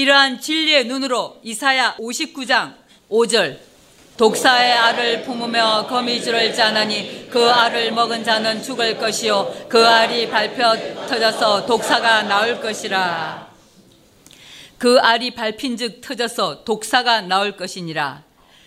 이러한 진리의 눈으로 이사야 59장 5절 독사의 알을 품으며 거미줄을 짜나니 그 알을 먹은 자는 죽을 것이요 그 알이 밟혀 터져서 독사가 나올 것이라. 그 알이 밟힌즉 터져서 독사가 나올 것이니라.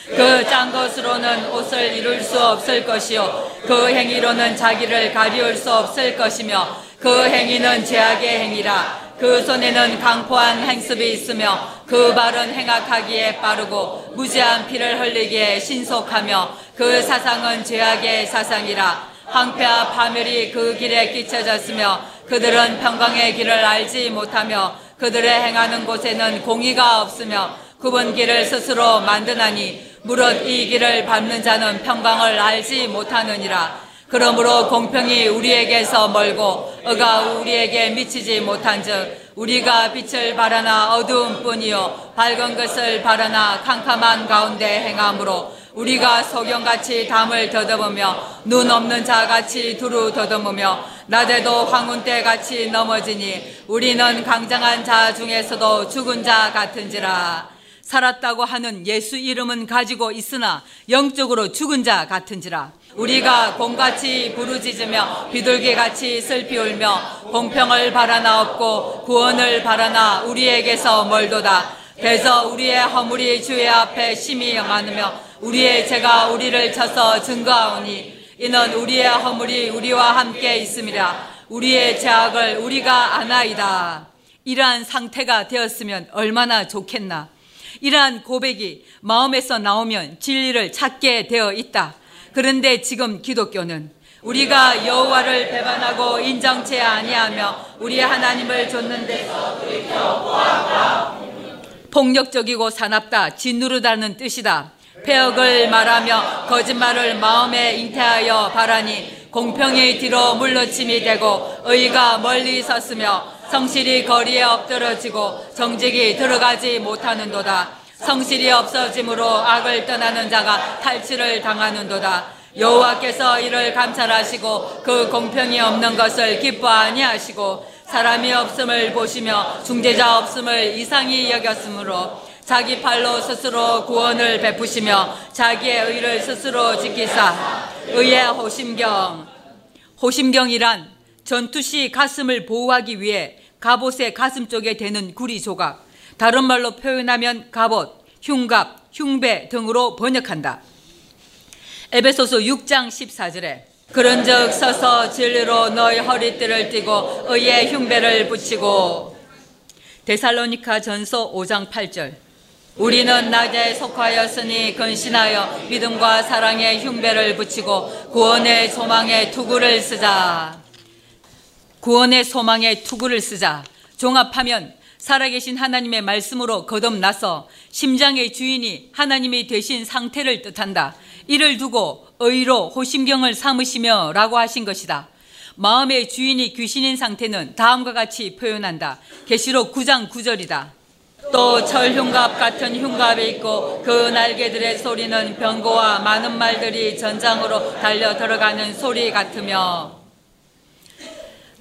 그 짠 것으로는 옷을 이룰 수 없을 것이요 그 행위로는 자기를 가리울 수 없을 것이며 그 행위는 죄악의 행위라 그 손에는 강포한 행습이 있으며 그 발은 행악하기에 빠르고 무지한 피를 흘리기에 신속하며 그 사상은 죄악의 사상이라. 황폐와 파멸이 그 길에 끼쳐졌으며 그들은 평강의 길을 알지 못하며 그들의 행하는 곳에는 공의가 없으며 굽은 길을 스스로 만드나니 무릇 이 길을 밟는 자는 평강을 알지 못하느니라 그러므로 공평이 우리에게서 멀고 의가 우리에게 미치지 못한즉 우리가 빛을 바라나 어두운 뿐이요 밝은 것을 바라나 캄캄한 가운데 행함으로 우리가 소경같이 담을 더듬으며 눈 없는 자같이 두루 더듬으며 낮에도 황혼때같이 넘어지니 우리는 강장한 자 중에서도 죽은 자 같은지라. 살았다고 하는 예수 이름은 가지고 있으나 영적으로 죽은 자 같은지라 우리가 곰같이 부르짖으며 비둘기같이 슬피 울며 공평을 바라나 없고 구원을 바라나 우리에게서 멀도다. 그래서 우리의 허물이 주의 앞에 심히 많으며 우리의 죄가 우리를 쳐서 증거하오니 이는 우리의 허물이 우리와 함께 있음이라. 우리의 죄악을 우리가 아나이다. 이러한 상태가 되었으면 얼마나 좋겠나. 이러한 고백이 마음에서 나오면 진리를 찾게 되어 있다. 그런데 지금 기독교는 우리가 여호와를 배반하고 인정치 아니하며 우리 하나님을 좇는 데서 폭력적이고 사납다, 진누르다는 뜻이다. 폐역을 말하며 거짓말을 마음에 잉태하여 바라니 공평이 뒤로 물러침이 되고 의가 멀리 섰으며 성실이 거리에 엎드러지고 정직이 들어가지 못하는도다. 성실이 없어짐으로 악을 떠나는 자가 탈취를 당하는도다. 여호와께서 이를 감찰하시고 그 공평이 없는 것을 기뻐 아니하시고 사람이 없음을 보시며 중재자 없음을 이상히 여겼으므로 자기 팔로 스스로 구원을 베푸시며 자기의 의를 스스로 지키사. 의의 호심경. 호심경이란 전투 시 가슴을 보호하기 위해 갑옷의 가슴 쪽에 대는 구리 조각, 다른 말로 표현하면 갑옷, 흉갑, 흉배 등으로 번역한다. 에베소서 6장 14절에 그런즉 서서 진리로 너희 허리띠를 띠고 의의 흉배를 붙이고 데살로니카 전서 5장 8절 우리는 낮에 속하였으니 근신하여 믿음과 사랑의 흉배를 붙이고 구원의 소망의 투구를 쓰자. 구원의 소망의 투구를 쓰자. 종합하면 살아계신 하나님의 말씀으로 거듭나서 심장의 주인이 하나님이 되신 상태를 뜻한다. 이를 두고 의로 호심경을 삼으시며 라고 하신 것이다. 마음의 주인이 귀신인 상태는 다음과 같이 표현한다. 계시록 9장 9절이다. 또 철흉갑 같은 흉갑이 있고 그 날개들의 소리는 병고와 많은 말들이 전장으로 달려 들어가는 소리 같으며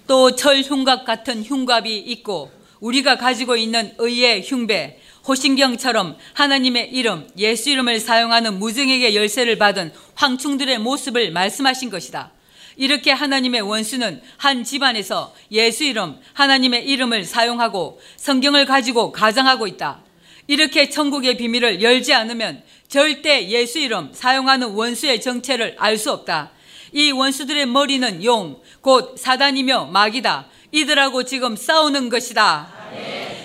또 철흉갑 같은 흉갑이 있고 우리가 가지고 있는 의의 흉배 호신경처럼 하나님의 이름 예수 이름을 사용하는 무증에게 열쇠를 받은 황충들의 모습을 말씀하신 것이다. 이렇게 하나님의 원수는 한 집안에서 예수 이름, 하나님의 이름을 사용하고 성경을 가지고 가장하고 있다. 이렇게 천국의 비밀을 열지 않으면 절대 예수 이름 사용하는 원수의 정체를 알 수 없다. 이 원수들의 머리는 용, 곧 사단이며 마귀다. 이들하고 지금 싸우는 것이다.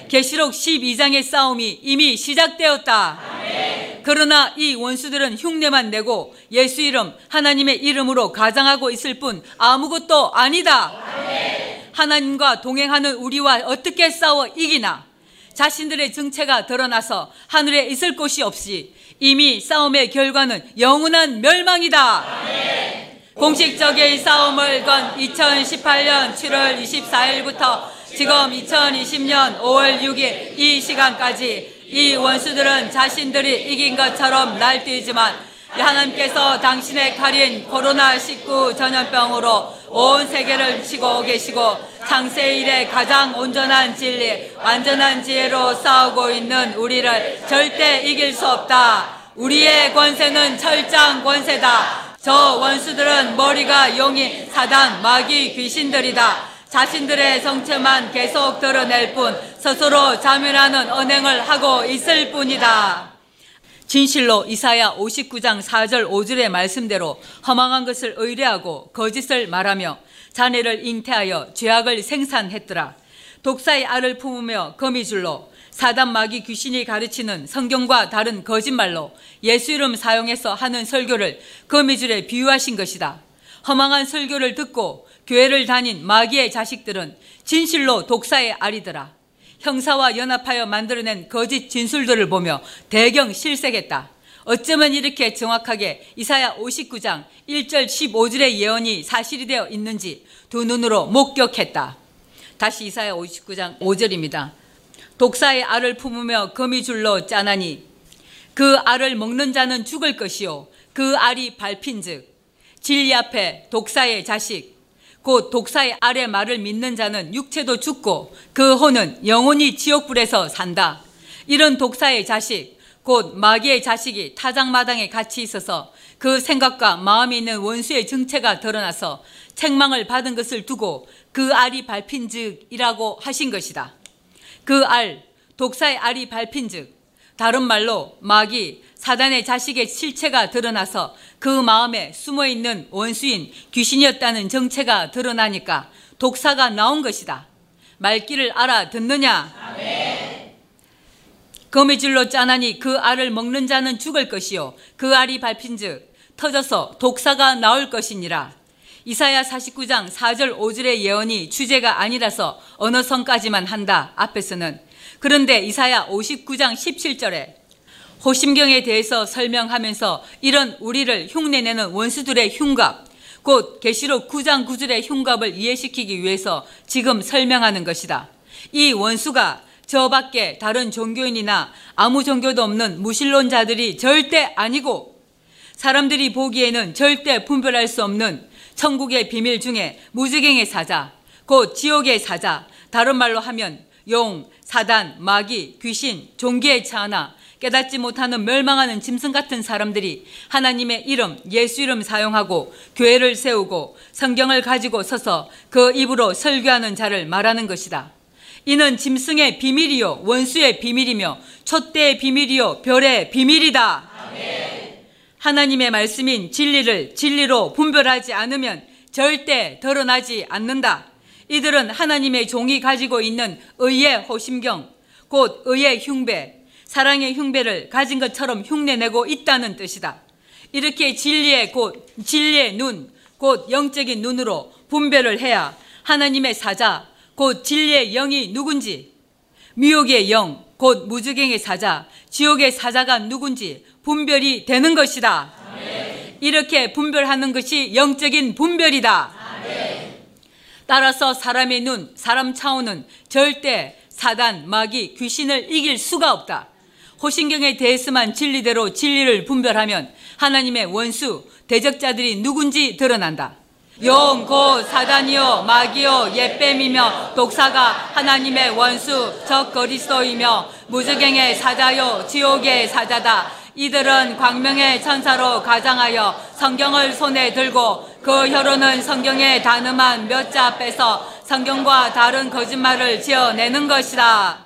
계시록 12장의 싸움이 이미 시작되었다. 아멘. 그러나 이 원수들은 흉내만 내고 예수 이름, 하나님의 이름으로 가장하고 있을 뿐 아무것도 아니다. 아멘. 하나님과 동행하는 우리와 어떻게 싸워 이기나? 자신들의 정체가 드러나서 하늘에 있을 곳이 없이 이미 싸움의 결과는 영원한 멸망이다. 아멘. 공식적인 싸움을 건 2018년 7월 24일부터 지금 2020년 5월 6일 이 시간까지 이 원수들은 자신들이 이긴 것처럼 날뛰지만 하나님께서 당신의 칼인 코로나19 전염병으로 온 세계를 치고 계시고 창세 일에 가장 온전한 진리, 완전한 지혜로 싸우고 있는 우리를 절대 이길 수 없다. 우리의 권세는 철장 권세다. 저 원수들은 머리가 용이 사단, 마귀, 귀신들이다. 자신들의 성체만 계속 드러낼 뿐 스스로 자멸하는 언행을 하고 있을 뿐이다. 진실로 이사야 59장 4절 5절의 말씀대로 허망한 것을 의뢰하고 거짓을 말하며 자네를 잉태하여 죄악을 생산했더라. 독사의 알을 품으며 거미줄로 사단 마귀 귀신이 가르치는 성경과 다른 거짓말로 예수 이름 사용해서 하는 설교를 거미줄에 비유하신 것이다. 허망한 설교를 듣고 교회를 다닌 마귀의 자식들은 진실로 독사의 알이더라. 형사와 연합하여 만들어낸 거짓 진술들을 보며 대경 실색했다. 어쩌면 이렇게 정확하게 이사야 59장 1절 15절의 예언이 사실이 되어 있는지 두 눈으로 목격했다. 다시 이사야 59장 5절입니다. 독사의 알을 품으며 거미줄로 짜나니 그 알을 먹는 자는 죽을 것이요 그 알이 밟힌즉 진리 앞에 독사의 자식 곧 독사의 아래 말을 믿는 자는 육체도 죽고 그 혼은 영원히 지옥불에서 산다. 이런 독사의 자식, 곧 마귀의 자식이 타작마당에 같이 있어서 그 생각과 마음이 있는 원수의 정체가 드러나서 책망을 받은 것을 두고 그 알이 밟힌 즉이라고 하신 것이다. 그 알, 독사의 알이 밟힌 즉, 다른 말로 마귀, 사단의 자식의 실체가 드러나서 그 마음에 숨어 있는 원수인 귀신이었다는 정체가 드러나니까 독사가 나온 것이다. 말귀를 알아 듣느냐? 아멘. 거미줄로 짜나니 그 알을 먹는 자는 죽을 것이요 그 알이 밟힌 즉 터져서 독사가 나올 것이니라. 이사야 49장 4절 5절의 예언이 주제가 아니라서 어느 성까지만 한다. 앞에서는 그런데 이사야 59장 17절에 호심경에 대해서 설명하면서 이런 우리를 흉내내는 원수들의 흉갑, 곧 계시록 9장 9절의 흉갑을 이해시키기 위해서 지금 설명하는 것이다. 이 원수가 저 밖에 다른 종교인이나 아무 종교도 없는 무신론자들이 절대 아니고 사람들이 보기에는 절대 분별할 수 없는 천국의 비밀 중에 무지갱의 사자, 곧 지옥의 사자, 다른 말로 하면 용, 사단, 마귀, 귀신, 종기의 차나 깨닫지 못하는 멸망하는 짐승 같은 사람들이 하나님의 이름, 예수 이름 사용하고 교회를 세우고 성경을 가지고 서서 그 입으로 설교하는 자를 말하는 것이다. 이는 짐승의 비밀이요 원수의 비밀이며 촛대의 비밀이요 별의 비밀이다. 아멘. 하나님의 말씀인 진리를 진리로 분별하지 않으면 절대 드러나지 않는다. 이들은 하나님의 종이 가지고 있는 의의 호심경, 곧 의의 흉배, 사랑의 흉배를 가진 것처럼 흉내내고 있다는 뜻이다. 이렇게 진리의 곧 진리의 눈, 곧 영적인 눈으로 분별을 해야 하나님의 사자, 곧 진리의 영이 누군지, 미혹의 영, 곧 무주갱의 사자, 지옥의 사자가 누군지 분별이 되는 것이다. 아멘. 이렇게 분별하는 것이 영적인 분별이다. 아멘. 따라서 사람의 눈, 사람 차원은 절대 사단, 마귀, 귀신을 이길 수가 없다. 호신경에 대해서만 진리대로 진리를 분별하면 하나님의 원수, 대적자들이 누군지 드러난다. 용, 고, 사단이요, 마귀요, 옛뱀이며 독사가 하나님의 원수, 적 그리스도이며 무즈갱의 사자요, 지옥의 사자다. 이들은 광명의 천사로 가장하여 성경을 손에 들고 그 혀로는 성경의 단음한 몇 자 빼서 성경과 다른 거짓말을 지어내는 것이다.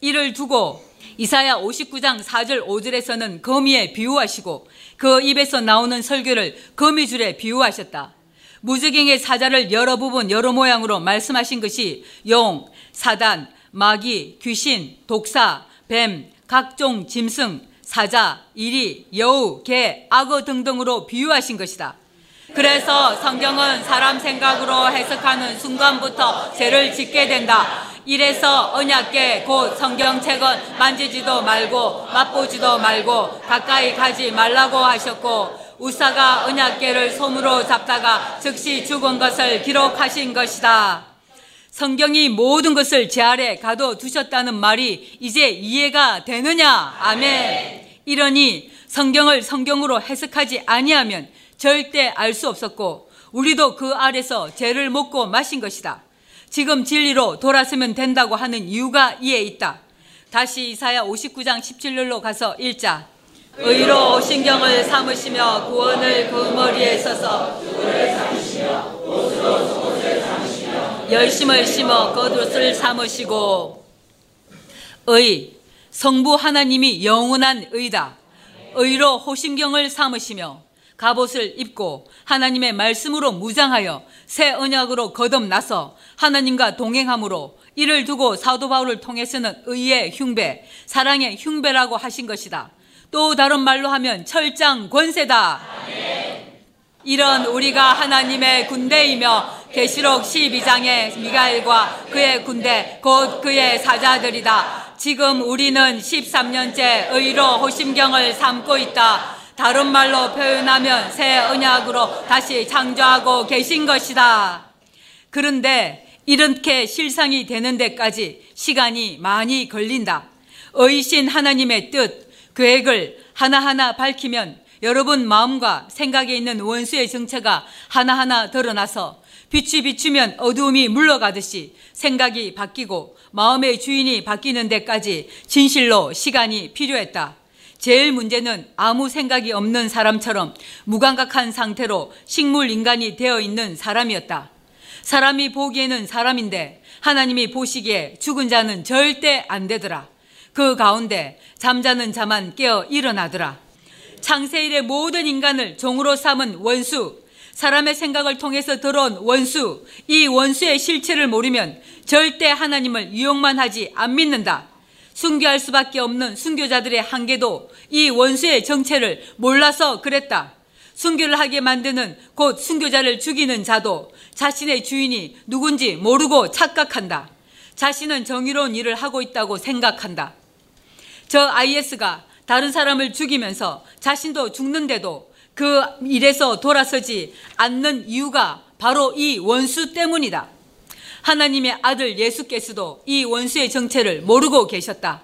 이를 두고 이사야 59장 4절 5절에서는 거미에 비유하시고 그 입에서 나오는 설교를 거미줄에 비유하셨다. 무지갱의 사자를 여러 부분 여러 모양으로 말씀하신 것이 용, 사단, 마귀, 귀신, 독사, 뱀, 각종 짐승, 사자, 이리, 여우, 개, 악어 등등으로 비유하신 것이다. 그래서 성경은 사람 생각으로 해석하는 순간부터 죄를 짓게 된다. 이래서 언약계 곧 성경책은 만지지도 말고 맛보지도 말고 가까이 가지 말라고 하셨고 우사가 언약계를 솜으로 잡다가 즉시 죽은 것을 기록하신 것이다. 성경이 모든 것을 제 아래 가둬 두셨다는 말이 이제 이해가 되느냐? 아멘. 이러니 성경을 성경으로 해석하지 아니하면 절대 알 수 없었고 우리도 그 아래서 죄를 먹고 마신 것이다. 지금 진리로 돌아서면 된다고 하는 이유가 이에 있다. 다시 이사야 59장 17절로 가서 읽자. 의로 신경을 삼으시며 구원을 그 머리에 써서 열심을 심어 겉옷을 삼으시고 의 성부 하나님이 영원한 의다. 의로 호심경을 삼으시며 갑옷을 입고 하나님의 말씀으로 무장하여 새 언약으로 거듭나서 하나님과 동행함으로 이를 두고 사도 바울을 통해서는 의의 흉배, 사랑의 흉배라고 하신 것이다. 또 다른 말로 하면 철장 권세다. 이런 우리가 하나님의 군대이며 계시록 12장의 미가엘과 그의 군대 곧 그의 사자들이다. 지금 우리는 13년째 의로 호심경을 삼고 있다. 다른 말로 표현하면 새 언약으로 다시 창조하고 계신 것이다. 그런데 이렇게 실상이 되는 데까지 시간이 많이 걸린다. 의신 하나님의 뜻, 계획을 하나하나 밝히면 여러분 마음과 생각에 있는 원수의 정체가 하나하나 드러나서 빛이 비추면 어두움이 물러가듯이 생각이 바뀌고 마음의 주인이 바뀌는 데까지 진실로 시간이 필요했다. 제일 문제는 아무 생각이 없는 사람처럼 무감각한 상태로 식물 인간이 되어 있는 사람이었다. 사람이 보기에는 사람인데 하나님이 보시기에 죽은 자는 절대 안 되더라. 그 가운데 잠자는 자만 깨어 일어나더라. 창세 일의 모든 인간을 종으로 삼은 원수, 사람의 생각을 통해서 들어온 원수, 이 원수의 실체를 모르면 절대 하나님을 유용만 하지 안 믿는다. 순교할 수밖에 없는 순교자들의 한계도 이 원수의 정체를 몰라서 그랬다. 순교를 하게 만드는 곧 순교자를 죽이는 자도 자신의 주인이 누군지 모르고 착각한다. 자신은 정의로운 일을 하고 있다고 생각한다. 저 IS가 다른 사람을 죽이면서 자신도 죽는데도 그 일에서 돌아서지 않는 이유가 바로 이 원수 때문이다. 하나님의 아들 예수께서도 이 원수의 정체를 모르고 계셨다.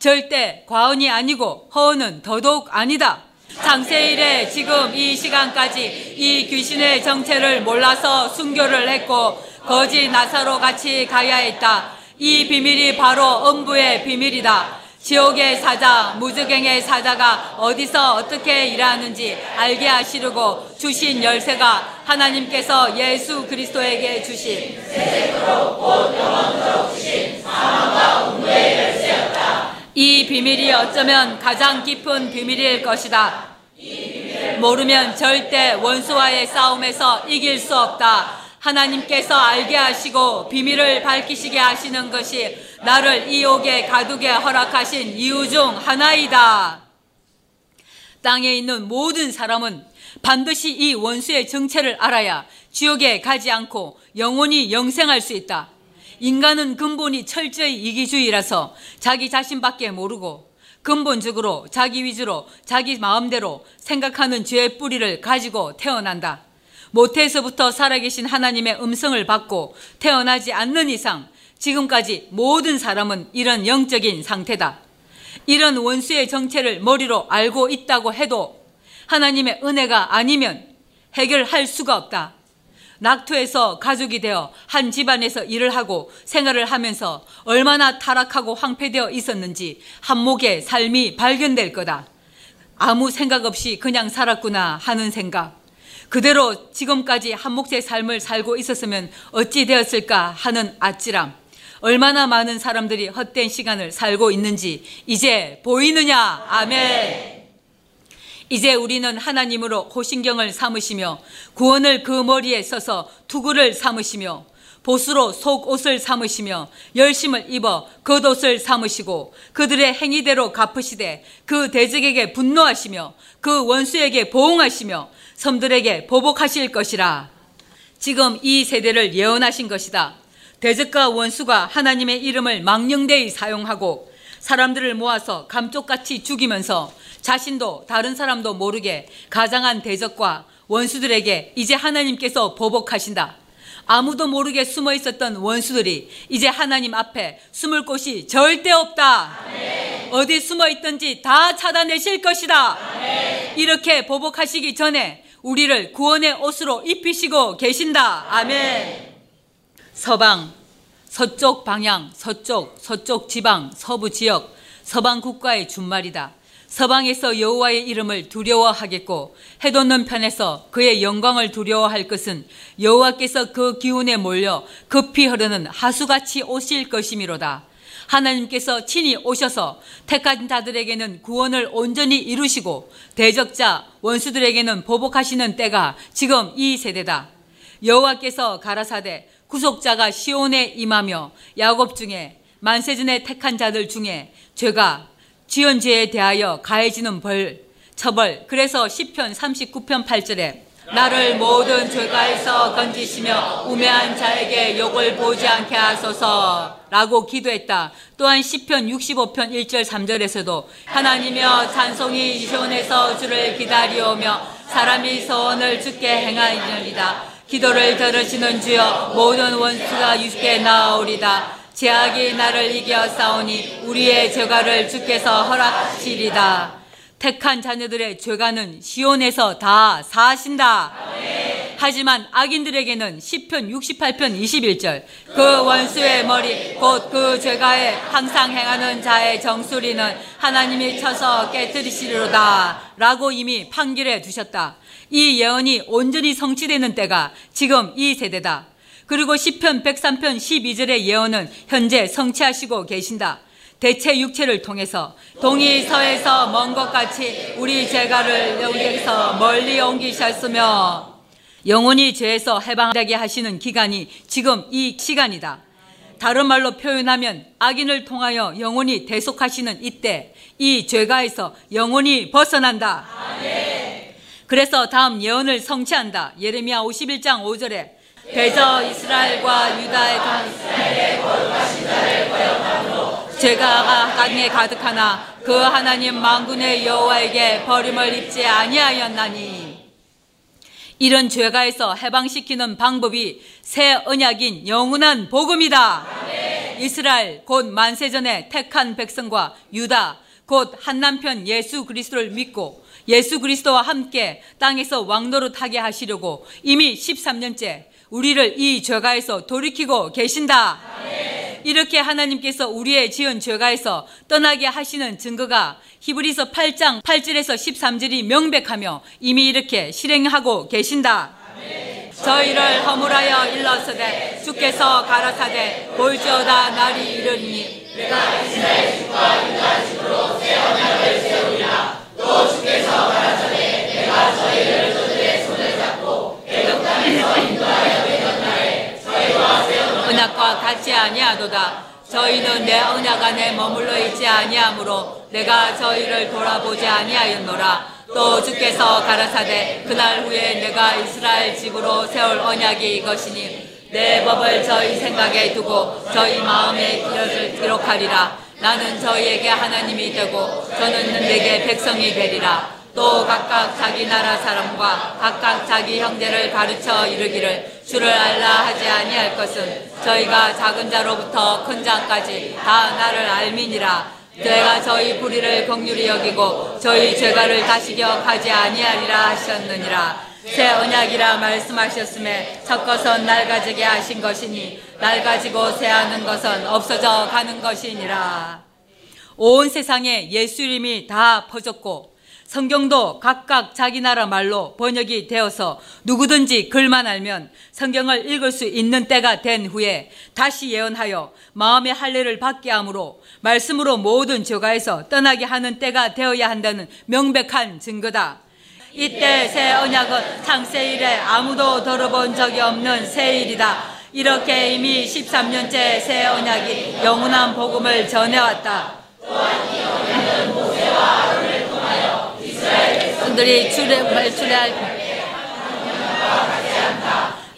절대 과언이 아니고 허언은 더더욱 아니다. 장세일에 지금 이 시간까지 이 귀신의 정체를 몰라서 순교를 했고 거지 나사로 같이 가야 했다. 이 비밀이 바로 음부의 비밀이다. 지옥의 사자, 무즈갱의 사자가 어디서 어떻게 일하는지 알게 하시려고 주신 열쇠가 하나님께서 예수 그리스도에게 주신 이 비밀이 어쩌면 가장 깊은 비밀일 것이다. 모르면 절대 원수와의 싸움에서 이길 수 없다. 하나님께서 알게 하시고 비밀을 밝히시게 하시는 것이 나를 이 옥에 가두게 허락하신 이유 중 하나이다. 땅에 있는 모든 사람은 반드시 이 원수의 정체를 알아야 지옥에 가지 않고 영원히 영생할 수 있다. 인간은 근본이 철저히 이기주의라서 자기 자신밖에 모르고 근본적으로 자기 위주로 자기 마음대로 생각하는 죄의 뿌리를 가지고 태어난다. 모태에서부터 살아계신 하나님의 음성을 받고 태어나지 않는 이상 지금까지 모든 사람은 이런 영적인 상태다. 이런 원수의 정체를 머리로 알고 있다고 해도 하나님의 은혜가 아니면 해결할 수가 없다. 낙토에서 가족이 되어 한 집안에서 일을 하고 생활을 하면서 얼마나 타락하고 황폐되어 있었는지 한목의 삶이 발견될 거다. 아무 생각 없이 그냥 살았구나 하는 생각. 그대로 지금까지 한목의 삶을 살고 있었으면 어찌 되었을까 하는 아찔함. 얼마나 많은 사람들이 헛된 시간을 살고 있는지 이제 보이느냐? 아멘. 이제 우리는 하나님으로 호신경을 삼으시며 구원을 그 머리에 써서 투구를 삼으시며 보수로 속옷을 삼으시며 열심을 입어 겉옷을 삼으시고 그들의 행위대로 갚으시되 그 대적에게 분노하시며 그 원수에게 보응하시며 섬들에게 보복하실 것이라. 지금 이 세대를 예언하신 것이다. 대적과 원수가 하나님의 이름을 망령되이 사용하고 사람들을 모아서 감쪽같이 죽이면서 자신도 다른 사람도 모르게 가장한 대적과 원수들에게 이제 하나님께서 보복하신다. 아무도 모르게 숨어 있었던 원수들이 이제 하나님 앞에 숨을 곳이 절대 없다. 아멘. 어디 숨어 있든지 다 찾아내실 것이다. 아멘. 이렇게 보복하시기 전에 우리를 구원의 옷으로 입히시고 계신다. 아멘. 서방, 서쪽 방향, 서쪽, 서쪽 지방, 서부 지역, 서방 국가의 준말이다. 서방에서 여호와의 이름을 두려워하겠고 해돋는 편에서 그의 영광을 두려워할 것은 여호와께서 그 기운에 몰려 급히 흐르는 하수같이 오실 것이미로다. 하나님께서 친히 오셔서 택한 자들에게는 구원을 온전히 이루시고 대적자 원수들에게는 보복하시는 때가 지금 이 세대다. 여호와께서 가라사대 구속자가 시온에 임하며 야곱 중에 만세전에 택한 자들 중에 죄가 지연죄에 대하여 가해지는 벌, 처벌. 그래서 10편 39편 8절에 나를 모든 죄가에서 건지시며 우매한 자에게 욕을 보지 않게 하소서 라고 기도했다. 또한 10편 65편 1절 3절에서도 하나님여 찬송이 시온에서 주를 기다리오며 사람이 소원을 주께 행하리이다. 기도를 들으시는 주여 모든 원수가 유게 나오리다. 제약이 나를 이겨 싸우니 우리의 죄가를 주께서 허락하시리다. 택한 자녀들의 죄가는 시온에서 다 사하신다. 하지만 악인들에게는 10편 68편 21절 그 원수의 머리 곧 그 죄가에 항상 행하는 자의 정수리는 하나님이 쳐서 깨뜨리시리로다 라고 이미 판결해 두셨다. 이 예언이 온전히 성취되는 때가 지금 이 세대다. 그리고 10편 103편 12절의 예언은 현재 성취하시고 계신다. 대체 육체를 통해서 동이 서에서 먼 것 같이 우리 죄가를 여기에서 멀리 옮기셨으며 영원히 죄에서 해방되게 하시는 기간이 지금 이 시간이다. 다른 말로 표현하면 악인을 통하여 영원히 대속하시는 이때 이 죄가에서 영원히 벗어난다. 그래서 다음 예언을 성취한다. 예레미야 51장 5절에 대저 이스라엘과 유다의 강 죄가 강에 가득하나 그 하나님 만군의 여호와에게 버림을 입지 아니하였나니 이런 죄가에서 해방시키는 방법이 새 언약인 영원한 복음이다. 이스라엘 곧 만세전에 택한 백성과 유다 곧 한남편 예수 그리스도를 믿고 예수 그리스도와 함께 땅에서 왕노릇하게 하시려고 이미 13년째 우리를 이 죄가에서 돌이키고 계신다. 이렇게 하나님께서 우리의 지은 죄가에서 떠나게 하시는 증거가 히브리서 8장 8절에서 13절이 명백하며 이미 이렇게 실행하고 계신다. 저희를 허물하여 일러서되 주께서 가라사대 볼지어다 날이 이르리니 내가 이스라엘 집과 유다 집으로 새 언약을 세우리라 또 주께서 가라사대 내가 저희를 저들의 손을 잡고 언약과 같지 아니하도다. 저희는 내 언약 안에 머물러 있지 아니하므로 내가 저희를 돌아보지 아니하였노라. 또 주께서 가라사대 그날 후에 내가 이스라엘 집으로 세울 언약이 이것이니 내 법을 저희 생각에 두고 저희 마음에 기록하리라. 나는 저희에게 하나님이 되고 저는 내게 백성이 되리라 또 각각 자기 나라 사람과 각각 자기 형제를 가르쳐 이르기를 주를 알라 하지 아니할 것은 저희가 작은 자로부터 큰 자까지 다 나를 알미니라. 내가 저희 불의를 긍휼히 여기고 저희 죄가를 다시 기억하지 아니하리라 하셨느니라. 새 언약이라 말씀하셨음에 섞어서 낡아지게 하신 것이니 낡아지고 새하는 것은 없어져 가는 것이니라. 온 세상에 예수 이름이 다 퍼졌고 성경도 각각 자기 나라 말로 번역이 되어서 누구든지 글만 알면 성경을 읽을 수 있는 때가 된 후에 다시 예언하여 마음의 할례를 받게 하므로 말씀으로 모든 죄가에서 떠나게 하는 때가 되어야 한다는 명백한 증거다. 이때 새 언약은 창세 이래 아무도 들어본 적이 없는 새 일이다. 이렇게 이미 13년째 새 언약이 영원한 복음을 전해왔다. 또한 이 언약은 모세와 아론을 통하여 출애, 출애할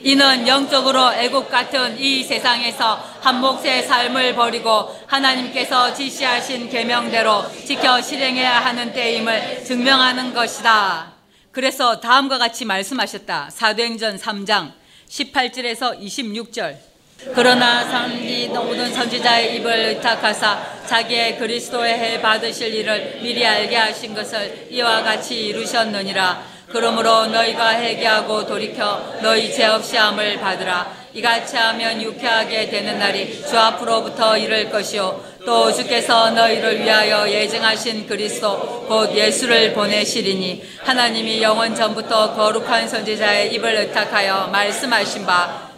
이는 영적으로 애국 같은 이 세상에서 한 몫의 삶을 버리고 하나님께서 지시하신 계명대로 지켜 실행해야 하는 때임을 증명하는 것이다. 그래서 다음과 같이 말씀하셨다. 사도행전 3장 18절에서 26절. 그러나 상기 모든 선지자의 입을 의탁하사 자기의 그리스도의 해 받으실 일을 미리 알게 하신 것을 이와 같이 이루셨느니라. 그러므로 너희가 회개하고 돌이켜 너희 죄 없이 함을 받으라. 이같이 하면 유쾌하게 되는 날이 주 앞으로부터 이를 것이요 또 주께서 너희를 위하여 예정하신 그리스도 곧 예수를 보내시리니 하나님이 영원 전부터 거룩한 선지자의 입을 의탁하여 말씀하신 바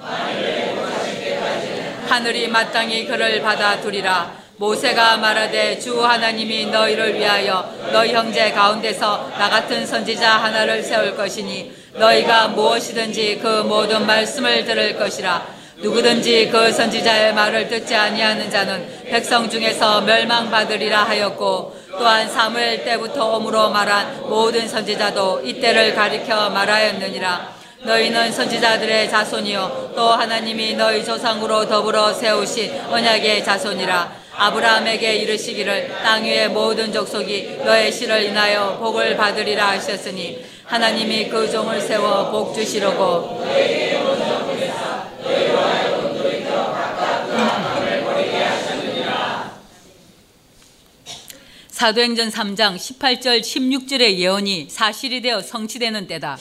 하늘이 마땅히 그를 받아두리라. 모세가 말하되 주 하나님이 너희를 위하여 너희 형제 가운데서 나 같은 선지자 하나를 세울 것이니 너희가 무엇이든지 그 모든 말씀을 들을 것이라. 누구든지 그 선지자의 말을 듣지 아니하는 자는 백성 중에서 멸망받으리라 하였고 또한 사무엘 때부터 옴으로 말한 모든 선지자도 이때를 가리켜 말하였느니라 너희는 선지자들의 자손이요. 또 하나님이 너희 조상으로 더불어 세우신 언약의 자손이라. 아브라함에게 이르시기를 땅 위의 모든 족속이 너의 씨를 인하여 복을 받으리라 하셨으니 하나님이 그 종을 세워 복 주시려고. 사도행전 3장 18절 16절의 예언이 사실이 되어 성취되는 때다.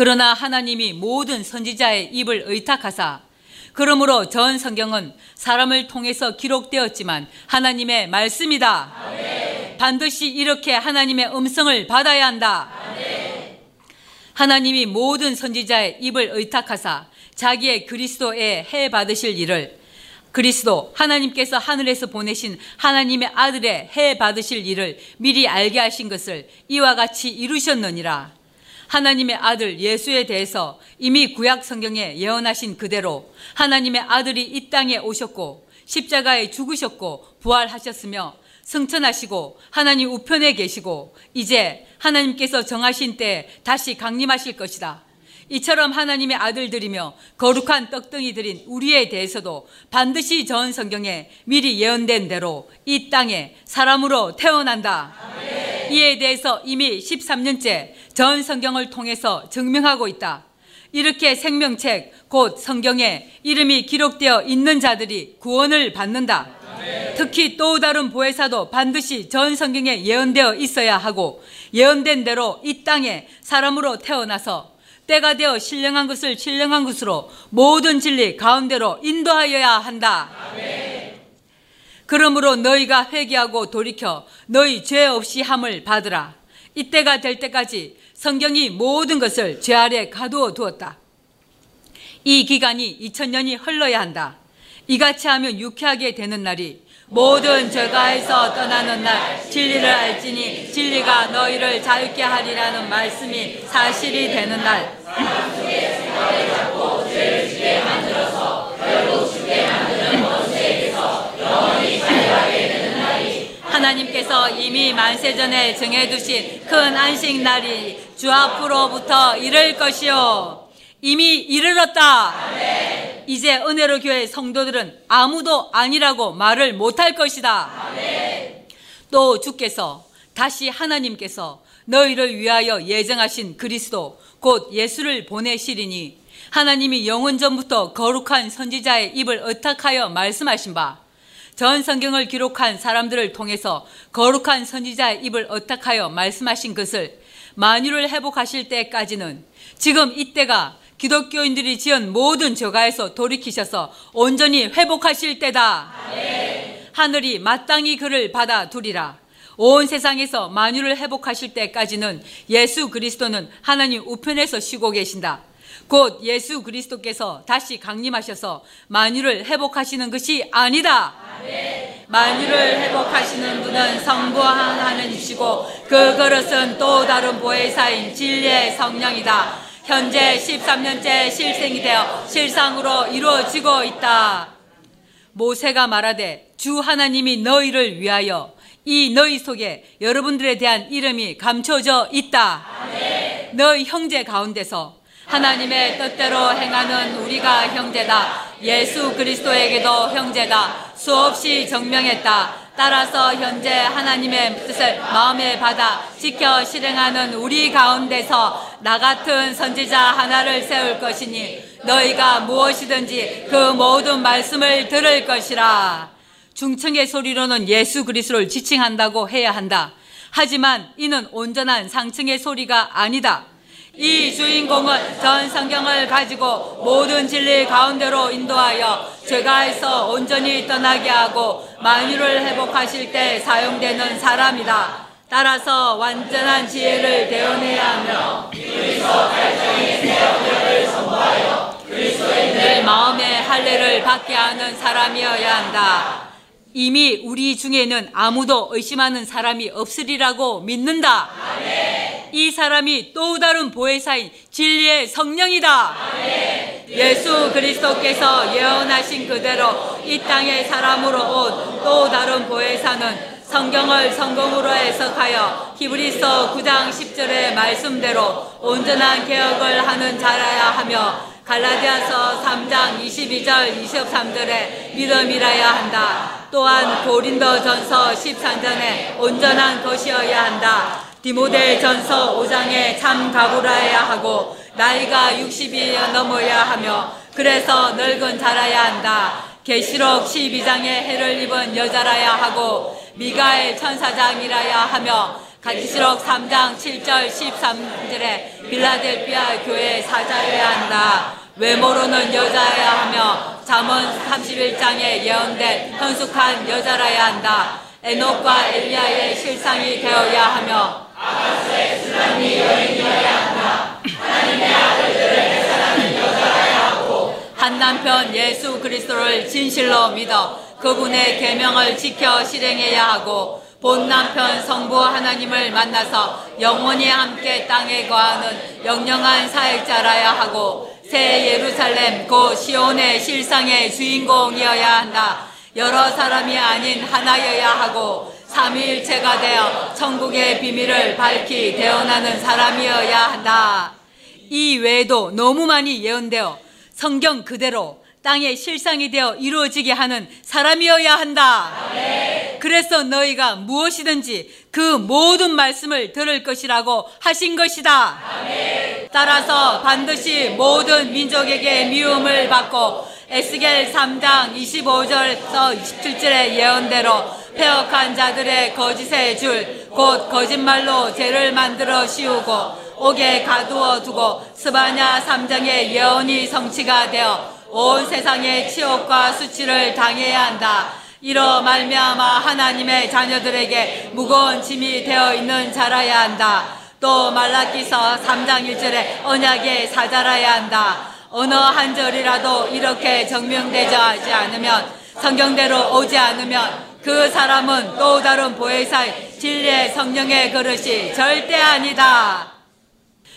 그러나 하나님이 모든 선지자의 입을 의탁하사 그러므로 전 성경은 사람을 통해서 기록되었지만 하나님의 말씀이다. 아멘. 반드시 이렇게 하나님의 음성을 받아야 한다. 아멘. 하나님이 모든 선지자의 입을 의탁하사 자기의 그리스도에 해 받으실 일을 그리스도 하나님께서 하늘에서 보내신 하나님의 아들의 해 받으실 일을 미리 알게 하신 것을 이와 같이 이루셨느니라. 하나님의 아들 예수에 대해서 이미 구약 성경에 예언하신 그대로 하나님의 아들이 이 땅에 오셨고 십자가에 죽으셨고 부활하셨으며 승천하시고 하나님 우편에 계시고 이제 하나님께서 정하신 때 다시 강림하실 것이다. 이처럼 하나님의 아들들이며 거룩한 떡덩이들인 우리에 대해서도 반드시 전 성경에 미리 예언된 대로 이 땅에 사람으로 태어난다. 아멘. 이에 대해서 이미 13년째 전 성경을 통해서 증명하고 있다. 이렇게 생명책, 곧 성경에 이름이 기록되어 있는 자들이 구원을 받는다. 특히 또 다른 보혜사도 반드시 전 성경에 예언되어 있어야 하고 예언된 대로 이 땅에 사람으로 태어나서 때가 되어 신령한 것을 신령한 것으로 모든 진리 가운데로 인도하여야 한다. 그러므로 너희가 회개하고 돌이켜 너희 죄 없이 함을 받으라. 이때가 될 때까지 성경이 모든 것을 죄 아래 가두어 두었다. 이 기간이 2000년이 흘러야 한다. 이같이 하면 유쾌하게 되는 날이 모든 죄가에서 떠나는 날 진리를 알지니 진리가 너희를 자유케 하리라는 말씀이 사실이 되는 날. 하나님께서 이미 만세전에 정해두신 큰 안식 날이 주 앞으로부터 이를 것이요 이미 이르렀다. 아멘. 이제 은혜로 교회 성도들은 아무도 아니라고 말을 못할 것이다. 아멘. 또 주께서 다시 하나님께서 너희를 위하여 예정하신 그리스도 곧 예수를 보내시리니 하나님이 영원 전부터 거룩한 선지자의 입을 의탁하여 말씀하신 바 전 성경을 기록한 사람들을 통해서 거룩한 선지자의 입을 의탁하여 말씀하신 것을 만유를 회복하실 때까지는 지금 이때가 기독교인들이 지은 모든 죄가에서 돌이키셔서 온전히 회복하실 때다. 하늘이 마땅히 그를 받아두리라. 온 세상에서 만유를 회복하실 때까지는 예수 그리스도는 하나님 우편에서 쉬고 계신다. 곧 예수 그리스도께서 다시 강림하셔서 만유를 회복하시는 것이 아니다. 만유를 회복하시는 분은 성부하는 이시고 그 그릇은 또 다른 보혜사인 진리의 성령이다. 현재 13년째 실생이 되어 실상으로 이루어지고 있다. 모세가 말하되 주 하나님이 너희를 위하여 이 너희 속에 여러분들에 대한 이름이 감춰져 있다. 너희 형제 가운데서 하나님의 뜻대로 행하는 우리가 형제다. 예수 그리스도에게도 형제다. 수없이 정명했다. 따라서 현재 하나님의 뜻을 마음에 받아 지켜 실행하는 우리 가운데서 나 같은 선지자 하나를 세울 것이니 너희가 무엇이든지 그 모든 말씀을 들을 것이라. 중층의 소리로는 예수 그리스도를 지칭한다고 해야 한다. 하지만 이는 온전한 상층의 소리가 아니다. 이 주인공은 전 성경을 가지고 모든 진리 가운데로 인도하여 죄가에서 온전히 떠나게 하고 만유를 회복하실 때 사용되는 사람이다. 따라서 완전한 지혜를 대원해야 하며 늘 마음의 할례를 받게 하는 사람이어야 한다. 이미 우리 중에는 아무도 의심하는 사람이 없으리라고 믿는다. 이 사람이 또 다른 보혜사인 진리의 성령이다. 예수 그리스도께서 예언하신 그대로 이 땅의 사람으로 온 또 다른 보혜사는 성경을 성공으로 해석하여 히브리서 9장 10절의 말씀대로 온전한 개혁을 하는 자라야 하며 갈라디아서 3장 22절 23절의 믿음이라야 한다. 또한 고린도 전서 13장에 온전한 것이어야 한다. 디모데 전서 5장에 참 가부라야 하고 나이가 60이 넘어야 하며 그래서 늙은 자라야 한다. 계시록 12장에 해를 입은 여자라야 하고 미가엘 천사장이라야 하며 가시록 3장 7절 13절에 빌라델피아 교회 사자여야 한다. 외모로는 여자여야 하며 잠언 31장에 예언된 현숙한 여자라야 한다. 에녹과 엘리야의 실상이 되어야 하며 아가스의 수남이 여인이어야 한다. 하나님의 아들들을 대사하는 여자라야 하고 한 남편 예수 그리스도를 진실로 믿어 그분의 계명을 지켜 실행해야 하고 본 남편 성부 하나님을 만나서 영원히 함께 땅에 거하는 영영한 사역자라야 하고 새 예루살렘 고 시온의 실상의 주인공이어야 한다. 여러 사람이 아닌 하나여야 하고 삼위일체가 되어 천국의 비밀을 밝히 대언하는 사람이어야 한다. 이 외에도 너무 많이 예언되어 성경 그대로 땅의 실상이 되어 이루어지게 하는 사람이어야 한다. 그래서 너희가 무엇이든지 그 모든 말씀을 들을 것이라고 하신 것이다. 따라서 반드시 모든 민족에게 미움을 받고 에스겔 3장 25절에서 27절의 예언대로 폐역한 자들의 거짓의 줄, 곧 거짓말로 죄를 만들어 씌우고 옥에 가두어 두고 스바냐 3장의 예언이 성취가 되어 온 세상의 치욕과 수치를 당해야 한다. 이로 말미암아 하나님의 자녀들에게 무거운 짐이 되어 있는 자라야 한다. 또 말라기서 3장 1절에 언약의 사자라야 한다. 어느 한 절이라도 이렇게 정명되지 않으면 성경대로 오지 않으면 그 사람은 또 다른 보혜사의 진리의 성령의 그릇이 절대 아니다.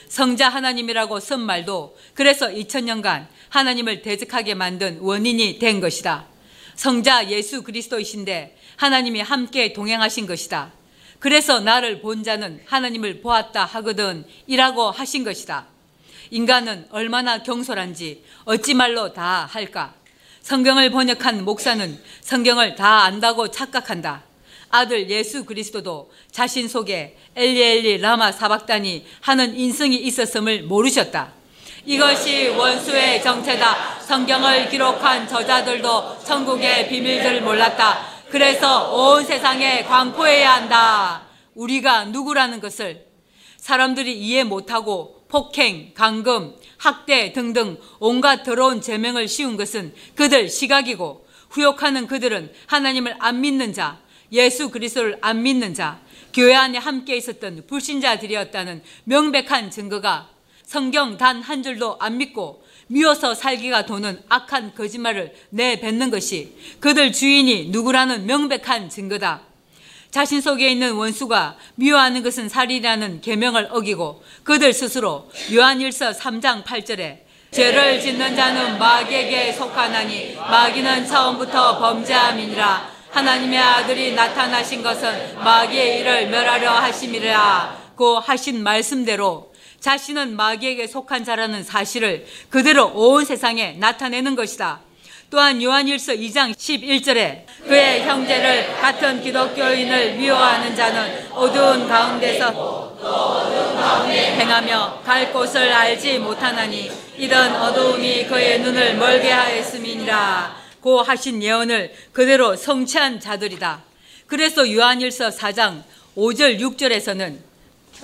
성자 하나님이라고 쓴 말도 그래서 2000년간 하나님을 대적하게 만든 원인이 된 것이다. 성자 예수 그리스도이신데 하나님이 함께 동행하신 것이다. 그래서 나를 본 자는 하나님을 보았다 하거든 이라고 하신 것이다. 인간은 얼마나 경솔한지 어찌 말로 다 할까? 성경을 번역한 목사는 성경을 다 안다고 착각한다. 아들 예수 그리스도도 자신 속에 엘리엘리 라마 사박단이 하는 인성이 있었음을 모르셨다. 이것이 원수의 정체다. 성경을 기록한 저자들도 천국의 비밀들을 몰랐다. 그래서 온 세상에 광포해야 한다. 우리가 누구라는 것을 사람들이 이해 못하고 폭행, 강금, 학대 등등 온갖 더러운 제명을 씌운 것은 그들 시각이고 후욕하는 그들은 하나님을 안 믿는 자, 예수 그리스도를 안 믿는 자, 교회 안에 함께 있었던 불신자들이었다는 명백한 증거가 성경 단 한 줄도 안 믿고 미워서 살기가 도는 악한 거짓말을 내뱉는 것이 그들 주인이 누구라는 명백한 증거다. 자신 속에 있는 원수가 미워하는 것은 살이라는 계명을 어기고 그들 스스로 요한일서 3장 8절에 죄를 짓는 자는 마귀에게 속하나니 마귀는 처음부터 범죄함이니라 하나님의 아들이 나타나신 것은 마귀의 일을 멸하려 하심이라 고 하신 말씀대로 자신은 마귀에게 속한 자라는 사실을 그대로 온 세상에 나타내는 것이다. 또한 요한일서 2장 11절에 그의 형제를 같은 기독교인을 미워하는 자는 어두운 가운데서 행하며 갈 곳을 알지 못하나니 이런 어두움이 그의 눈을 멀게 하였음이니라 고 하신 예언을 그대로 성취한 자들이다. 그래서 요한일서 4장 5절 6절에서는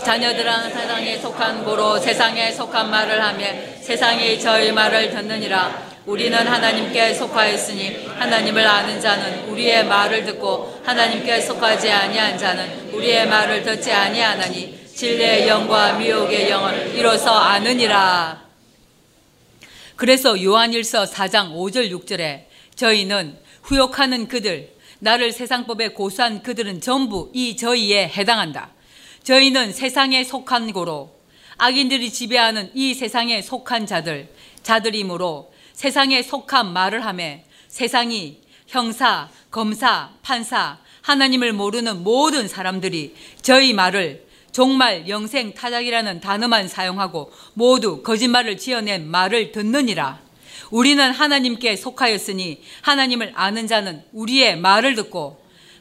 자녀들은 세상에 속한 고로 세상에 속한 말을 하며 세상이 저희 말을 듣느니라 우리는 하나님께 속하였으니 하나님을 아는 자는 우리의 말을 듣고 하나님께 속하지 아니한 자는 우리의 말을 듣지 아니하나니 진리의 영과 미혹의 영을 이로써 아느니라. 그래서 요한일서 4장 5절 6절에 저희는 후욕하는 그들 나를 세상법에 고수한 그들은 전부 이 저희에 해당한다. 저희는 세상에 속한 고로 악인들이 지배하는 이 세상에 속한 자들 자들이므로 세상에 속한 말을 하매 세상이 형사, 검사, 판사, 하나님을 모르는 모든 사람들이 저희 말을 종말, 영생, 타작이라는 단어만 사용하고 모두 거짓말을 지어낸 말을 듣느니라. 우리는 하나님께 속하였으니 하나님을 아는 자는 우리의 말을 듣고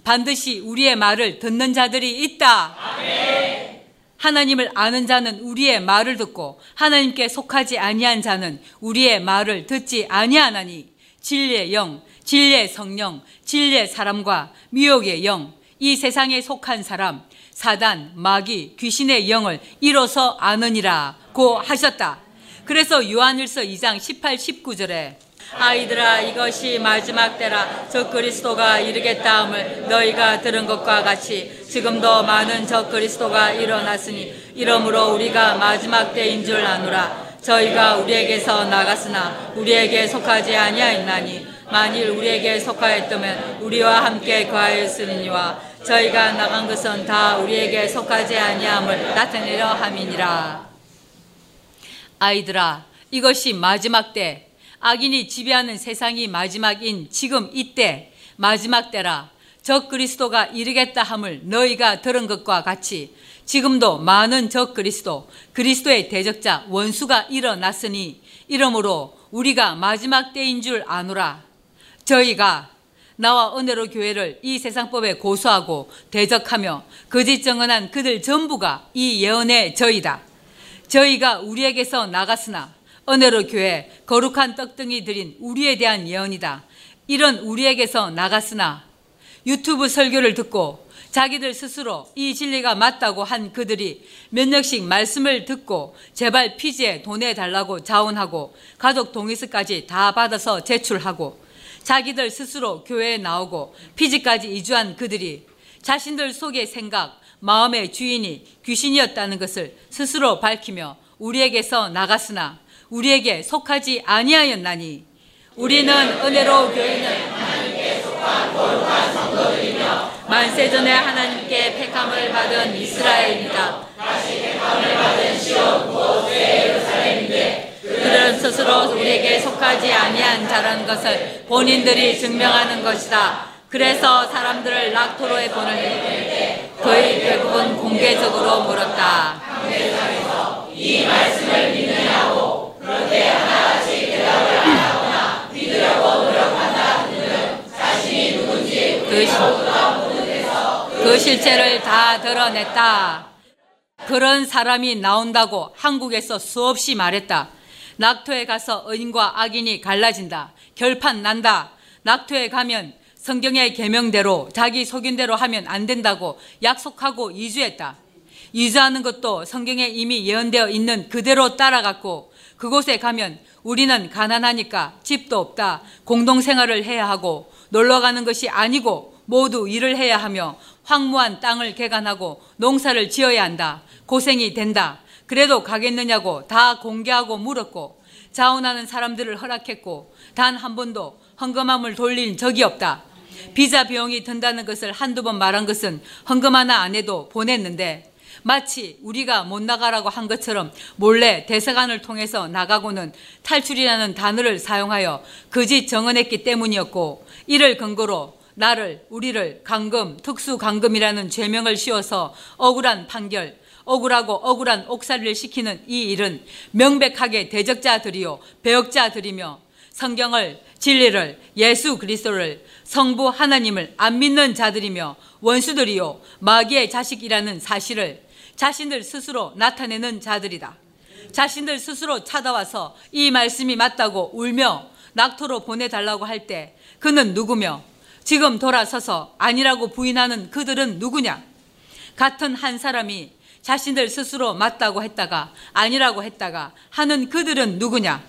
반드시 우리의 말을 듣는 자들이 있다. 아멘. 하나님을 아는 자는 우리의 말을 듣고 하나님께 속하지 아니한 자는 우리의 말을 듣지 아니하나니 진리의 영, 진리의 성령, 진리의 사람과 미혹의 영, 이 세상에 속한 사람, 사단, 마귀, 귀신의 영을 이로써 아느니라 고 하셨다. 그래서 요한일서 2장 18, 19절에 아이들아 이것이 마지막 때라 저 그리스도가 이르겠다함을 너희가 들은 것과 같이 지금도 많은 저 그리스도가 일어났으니 이러므로 우리가 마지막 때인 줄 아노라. 저희가 우리에게서 나갔으나 우리에게 속하지 아니하였나니 만일 우리에게 속하였다면 우리와 함께 거하였으니와 저희가 나간 것은 다 우리에게 속하지 아니함을 나타내려 함이니라. 아이들아 이것이 마지막 때 악인이 지배하는 세상이 마지막인 지금 이때 마지막 때라 적 그리스도가 이르겠다 함을 너희가 들은 것과 같이 지금도 많은 적 그리스도 그리스도의 대적자 원수가 일어났으니 이러므로 우리가 마지막 때인 줄 아노라. 저희가 나와 은혜로 교회를 이 세상법에 고소하고 대적하며 거짓 정언한 그들 전부가 이 예언의 저희다. 저희가 우리에게서 나갔으나 은혜로 교회 거룩한 떡등이 드린 우리에 대한 예언이다. 이런 우리에게서 나갔으나 유튜브 설교를 듣고 자기들 스스로 이 진리가 맞다고 한 그들이 몇 년씩 말씀을 듣고 제발 피지에 돈내달라고 자원하고 가족 동의서까지 다 받아서 제출하고 자기들 스스로 교회에 나오고 피지까지 이주한 그들이 자신들 속의 생각, 마음의 주인이 귀신이었다는 것을 스스로 밝히며 우리에게서 나갔으나 우리에게 속하지 아니하였나니 우리는 은혜로 교회는 하나님께 속한 거룩한 성도들이며 만세전에 하나님께 택함을 받은 이스라엘이다. 다시 택함을 받은 시온 곧 예루살렘인데 그들은 스스로 우리에게 속하지 아니한 자라는 것을 본인들이 증명하는 것이다. 그래서 사람들을 낙토로에 보낼 거의 대부분 공개적으로 물었다. 이 말씀을 믿느냐고 그런데 하나같이 대답을 안 하거나 믿으려고 노력한다 그는 자신이 누군지 그, 그 실체를 다 드러냈다. 그런 사람이 나온다고 한국에서 수없이 말했다. 낙토에 가서 의인과 악인이 갈라진다. 결판 난다. 낙토에 가면 성경의 계명대로 자기 속인 대로 하면 안 된다고 약속하고 이주했다. 이주하는 것도 성경에 이미 예언되어 있는 그대로 따라갔고 그곳에 가면 우리는 가난하니까 집도 없다. 공동생활을 해야 하고 놀러 가는 것이 아니고 모두 일을 해야 하며 황무한 땅을 개간하고 농사를 지어야 한다. 고생이 된다. 그래도 가겠느냐고 다 공개하고 물었고 자원하는 사람들을 허락했고 단 한 번도 헌금함을 돌린 적이 없다. 비자 비용이 든다는 것을 한두 번 말한 것은 헌금 하나 안 해도 보냈는데 마치 우리가 못 나가라고 한 것처럼 몰래 대사관을 통해서 나가고는 탈출이라는 단어를 사용하여 거짓 정언했기 때문이었고 이를 근거로 나를 우리를 강금 특수 강금이라는 죄명을 씌워서 억울한 판결 억울하고 억울한 옥살이를 시키는 이 일은 명백하게 대적자들이요 배역자들이며 성경을 진리를 예수 그리스도를 성부 하나님을 안 믿는 자들이며 원수들이요 마귀의 자식이라는 사실을 자신들 스스로 나타내는 자들이다. 자신들 스스로 찾아와서 이 말씀이 맞다고 울며 낙토로 보내달라고 할 때 그는 누구며 지금 돌아서서 아니라고 부인하는 그들은 누구냐? 같은 한 사람이 자신들 스스로 맞다고 했다가 아니라고 했다가 하는 그들은 누구냐?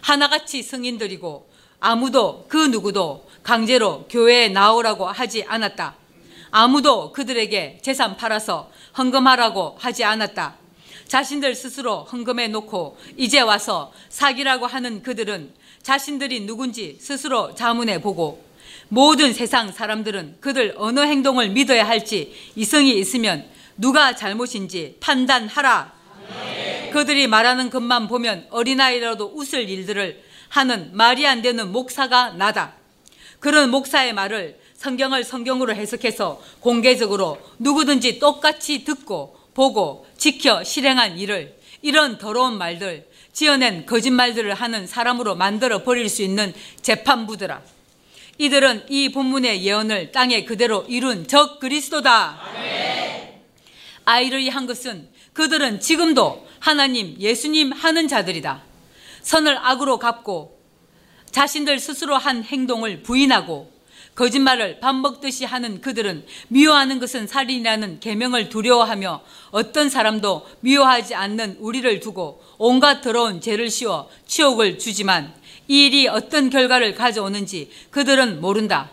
하나같이 성인들이고 아무도 그 누구도 강제로 교회에 나오라고 하지 않았다. 아무도 그들에게 재산 팔아서 헌금하라고 하지 않았다. 자신들 스스로 헌금해 놓고 이제 와서 사기라고 하는 그들은 자신들이 누군지 스스로 자문해 보고 모든 세상 사람들은 그들 어느 행동을 믿어야 할지 이성이 있으면 누가 잘못인지 판단하라. 그들이 말하는 것만 보면 어린아이라도 웃을 일들을 하는 말이 안 되는 목사가 나다. 그런 목사의 말을 성경을 성경으로 해석해서 공개적으로 누구든지 똑같이 듣고 보고 지켜 실행한 일을 이런 더러운 말들, 지어낸 거짓말들을 하는 사람으로 만들어 버릴 수 있는 재판부들아. 이들은 이 본문의 예언을 땅에 그대로 이룬 적 그리스도다. 아이러이한 것은 그들은 지금도 하나님, 예수님 하는 자들이다. 선을 악으로 갚고 자신들 스스로 한 행동을 부인하고 거짓말을 밥 먹듯이 하는 그들은 미워하는 것은 살인이라는 계명을 두려워하며 어떤 사람도 미워하지 않는 우리를 두고 온갖 더러운 죄를 씌워 치욕을 주지만 이 일이 어떤 결과를 가져오는지 그들은 모른다.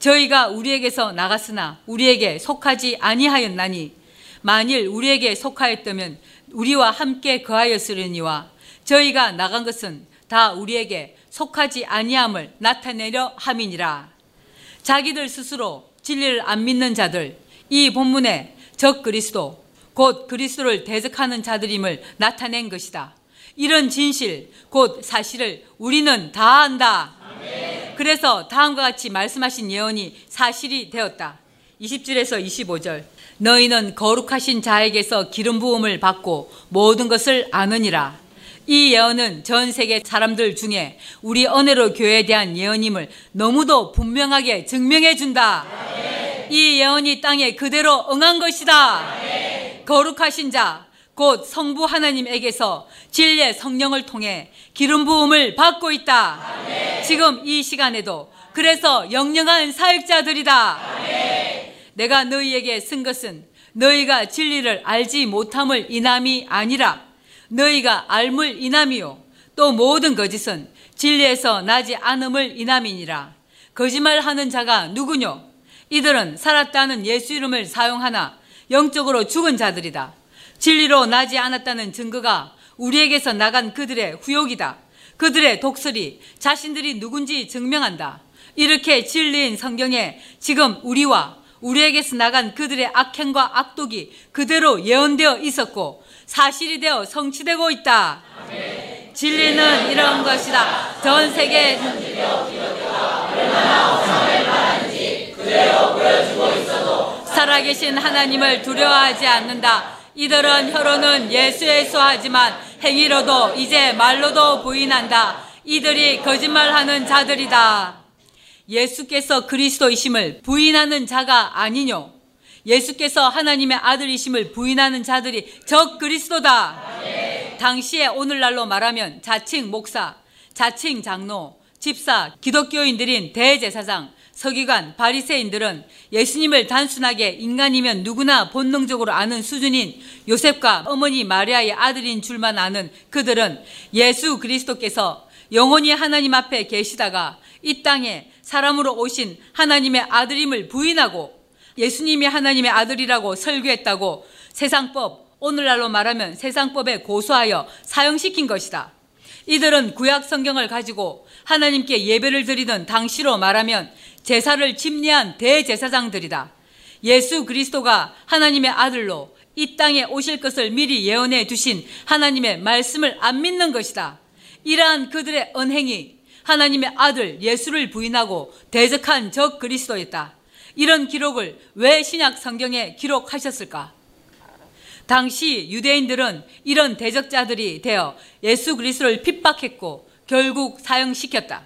저희가 우리에게서 나갔으나 우리에게 속하지 아니하였나니 만일 우리에게 속하였다면 우리와 함께 거하였으려니와 저희가 나간 것은 다 우리에게 속하지 아니함을 나타내려 함이니라. 자기들 스스로 진리를 안 믿는 자들, 이 본문에 적 그리스도, 곧 그리스도를 대적하는 자들임을 나타낸 것이다. 이런 진실, 곧 사실을 우리는 다 안다. 그래서 다음과 같이 말씀하신 예언이 사실이 되었다. 20절에서 25절. 너희는 거룩하신 자에게서 기름 부음을 받고 모든 것을 아느니라. 이 예언은 전 세계 사람들 중에 우리 언어로 교회에 대한 예언임을 너무도 분명하게 증명해 준다. 이 예언이 땅에 그대로 응한 것이다. 거룩하신 자, 곧 성부 하나님에게서 진리의 성령을 통해 기름 부음을 받고 있다. 지금 이 시간에도 그래서 영영한 사역자들이다. 내가 너희에게 쓴 것은 너희가 진리를 알지 못함을 인함이 아니라 너희가 알물 인함이요. 또 모든 거짓은 진리에서 나지 않음을 인함이니라. 거짓말하는 자가 누구뇨? 이들은 살았다는 예수 이름을 사용하나 영적으로 죽은 자들이다. 진리로 나지 않았다는 증거가 우리에게서 나간 그들의 후욕이다. 그들의 독설이 자신들이 누군지 증명한다. 이렇게 진리인 성경에 지금 우리와 우리에게서 나간 그들의 악행과 악독이 그대로 예언되어 있었고 사실이 되어 성취되고 있다. 진리는 이런 것이다. 전 세계 살아계신 하나님을 두려워하지 않는다. 이들은 혀로는 예수에 수하지만 행위로도 이제 말로도 부인한다. 이들이 거짓말하는 자들이다. 예수께서 그리스도이심을 부인하는 자가 아니뇨. 예수께서 하나님의 아들이심을 부인하는 자들이 적 그리스도다. 네. 당시에 오늘날로 말하면 자칭 목사, 자칭 장로, 집사, 기독교인들인 대제사장, 서기관, 바리새인들은 예수님을 단순하게 인간이면 누구나 본능적으로 아는 수준인 요셉과 어머니 마리아의 아들인 줄만 아는 그들은 예수 그리스도께서 영원히 하나님 앞에 계시다가 이 땅에 사람으로 오신 하나님의 아들임을 부인하고 예수님이 하나님의 아들이라고 설교했다고 세상법, 오늘날로 말하면 세상법에 고소하여 사용시킨 것이다. 이들은 구약 성경을 가지고 하나님께 예배를 드리던 당시로 말하면 제사를 침례한 대제사장들이다. 예수 그리스도가 하나님의 아들로 이 땅에 오실 것을 미리 예언해 두신 하나님의 말씀을 안 믿는 것이다. 이러한 그들의 언행이 하나님의 아들 예수를 부인하고 대적한 적 그리스도였다. 이런 기록을 왜 신약 성경에 기록하셨을까? 당시 유대인들은 이런 대적자들이 되어 예수 그리스도를 핍박했고 결국 사형시켰다.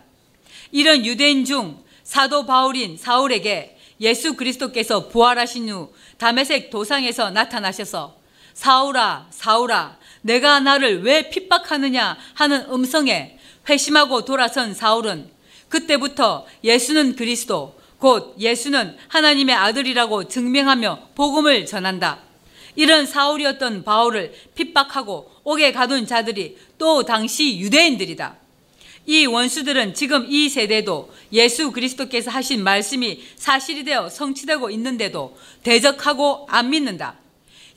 이런 유대인 중 사도 바울인 사울에게 예수 그리스도께서 부활하신 후 다메섹 도상에서 나타나셔서 사울아 사울아 내가 나를 왜 핍박하느냐 하는 음성에 회심하고 돌아선 사울은 그때부터 예수는 그리스도 곧 예수는 하나님의 아들이라고 증명하며 복음을 전한다. 이런 사울이었던 바울을 핍박하고 옥에 가둔 자들이 또 당시 유대인들이다. 이 원수들은 지금 이 세대도 예수 그리스도께서 하신 말씀이 사실이 되어 성취되고 있는데도 대적하고 안 믿는다.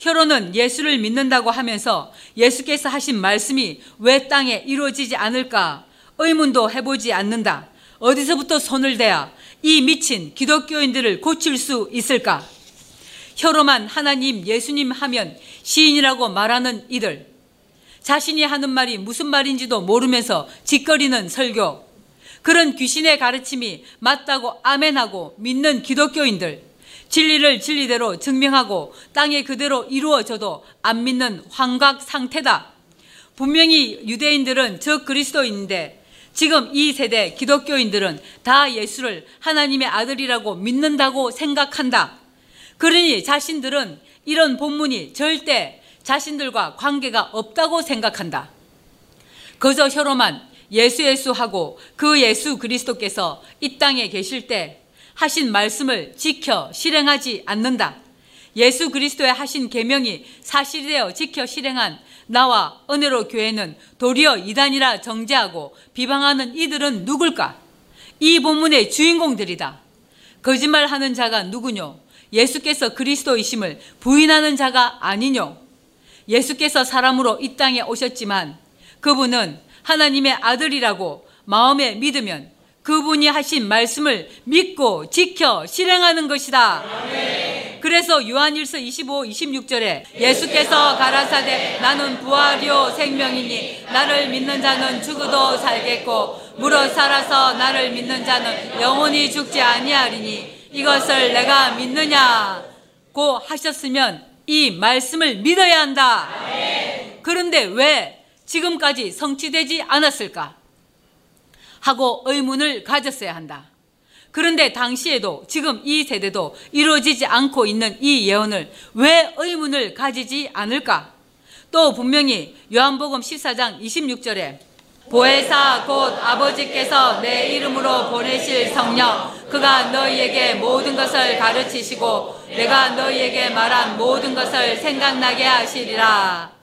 혀로는 예수를 믿는다고 하면서 예수께서 하신 말씀이 왜 땅에 이루어지지 않을까 의문도 해보지 않는다. 어디서부터 손을 대야 이 미친 기독교인들을 고칠 수 있을까? 혀로만 하나님, 예수님 하면 시인이라고 말하는 이들. 자신이 하는 말이 무슨 말인지도 모르면서 짓거리는 설교. 그런 귀신의 가르침이 맞다고 아멘하고 믿는 기독교인들. 진리를 진리대로 증명하고 땅에 그대로 이루어져도 안 믿는 환각 상태다. 분명히 유대인들은 저 그리스도인인데 지금 이 세대 기독교인들은 다 예수를 하나님의 아들이라고 믿는다고 생각한다. 그러니 자신들은 이런 본문이 절대 자신들과 관계가 없다고 생각한다. 그저 혀로만 예수 예수 하고 그 예수 그리스도께서 이 땅에 계실 때 하신 말씀을 지켜 실행하지 않는다. 예수 그리스도의 하신 계명이 사실되어 지켜 실행한 나와 은혜로 교회는 도리어 이단이라 정죄하고 비방하는 이들은 누굴까? 이 본문의 주인공들이다. 거짓말하는 자가 누구뇨? 예수께서 그리스도이심을 부인하는 자가 아니뇨? 예수께서 사람으로 이 땅에 오셨지만 그분은 하나님의 아들이라고 마음에 믿으면 그분이 하신 말씀을 믿고 지켜 실행하는 것이다. 그래서 요한일서 25, 26절에 예수께서 가라사대 나는 부활이요 생명이니 나를 믿는 자는 죽어도 살겠고 물어 살아서 나를 믿는 자는 영원히 죽지 아니하리니 이것을 내가 믿느냐고 하셨으면 이 말씀을 믿어야 한다. 그런데 왜 지금까지 성취되지 않았을까? 하고 의문을 가졌어야 한다. 그런데 당시에도 지금 이 세대도 이루어지지 않고 있는 이 예언을 왜 의문을 가지지 않을까? 또 분명히 요한복음 14장 26절에 보혜사 곧 아버지께서 내 이름으로 보내실 성령 그가 너희에게 모든 것을 가르치시고 내가 너희에게 말한 모든 것을 생각나게 하시리라.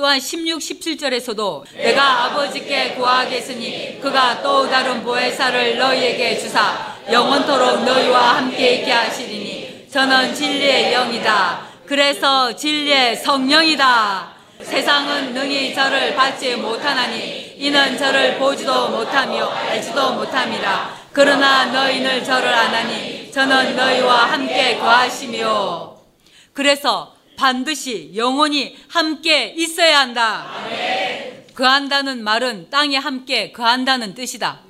또한 16, 17절에서도 내가 아버지께 구하겠으니 그가 또 다른 보혜사를 너희에게 주사 영원토록 너희와 함께 있게 하시리니 저는 진리의 영이다. 그래서 진리의 성령이다. 세상은 능히 저를 받지 못하나니 이는 저를 보지도 못하며 알지도 못함이라. 그러나 너희는 저를 아나니 저는 너희와 함께 거하시며 그래서 반드시 영원히 함께 있어야 한다. 그한다는 말은 땅에 함께 거한다는 뜻이다.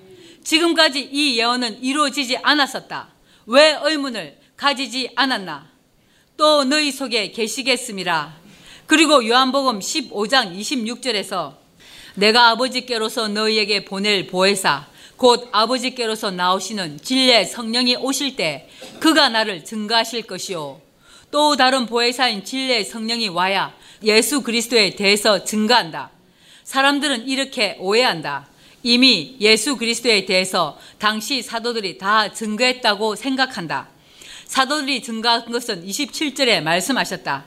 지금까지 이 예언은 이루어지지 않았었다. 왜 의문을 가지지 않았나? 또 너희 속에 계시겠습니다. 그리고 요한복음 15장 26절에서 내가 아버지께로서 너희에게 보낼 보혜사 곧 아버지께로서 나오시는 진리의 성령이 오실 때 그가 나를 증가하실 것이요 또 다른 보혜사인 진리의 성령이 와야 예수 그리스도에 대해서 증가한다. 사람들은 이렇게 오해한다. 이미 예수 그리스도에 대해서 당시 사도들이 다 증거했다고 생각한다. 사도들이 증거한 것은 27절에 말씀하셨다.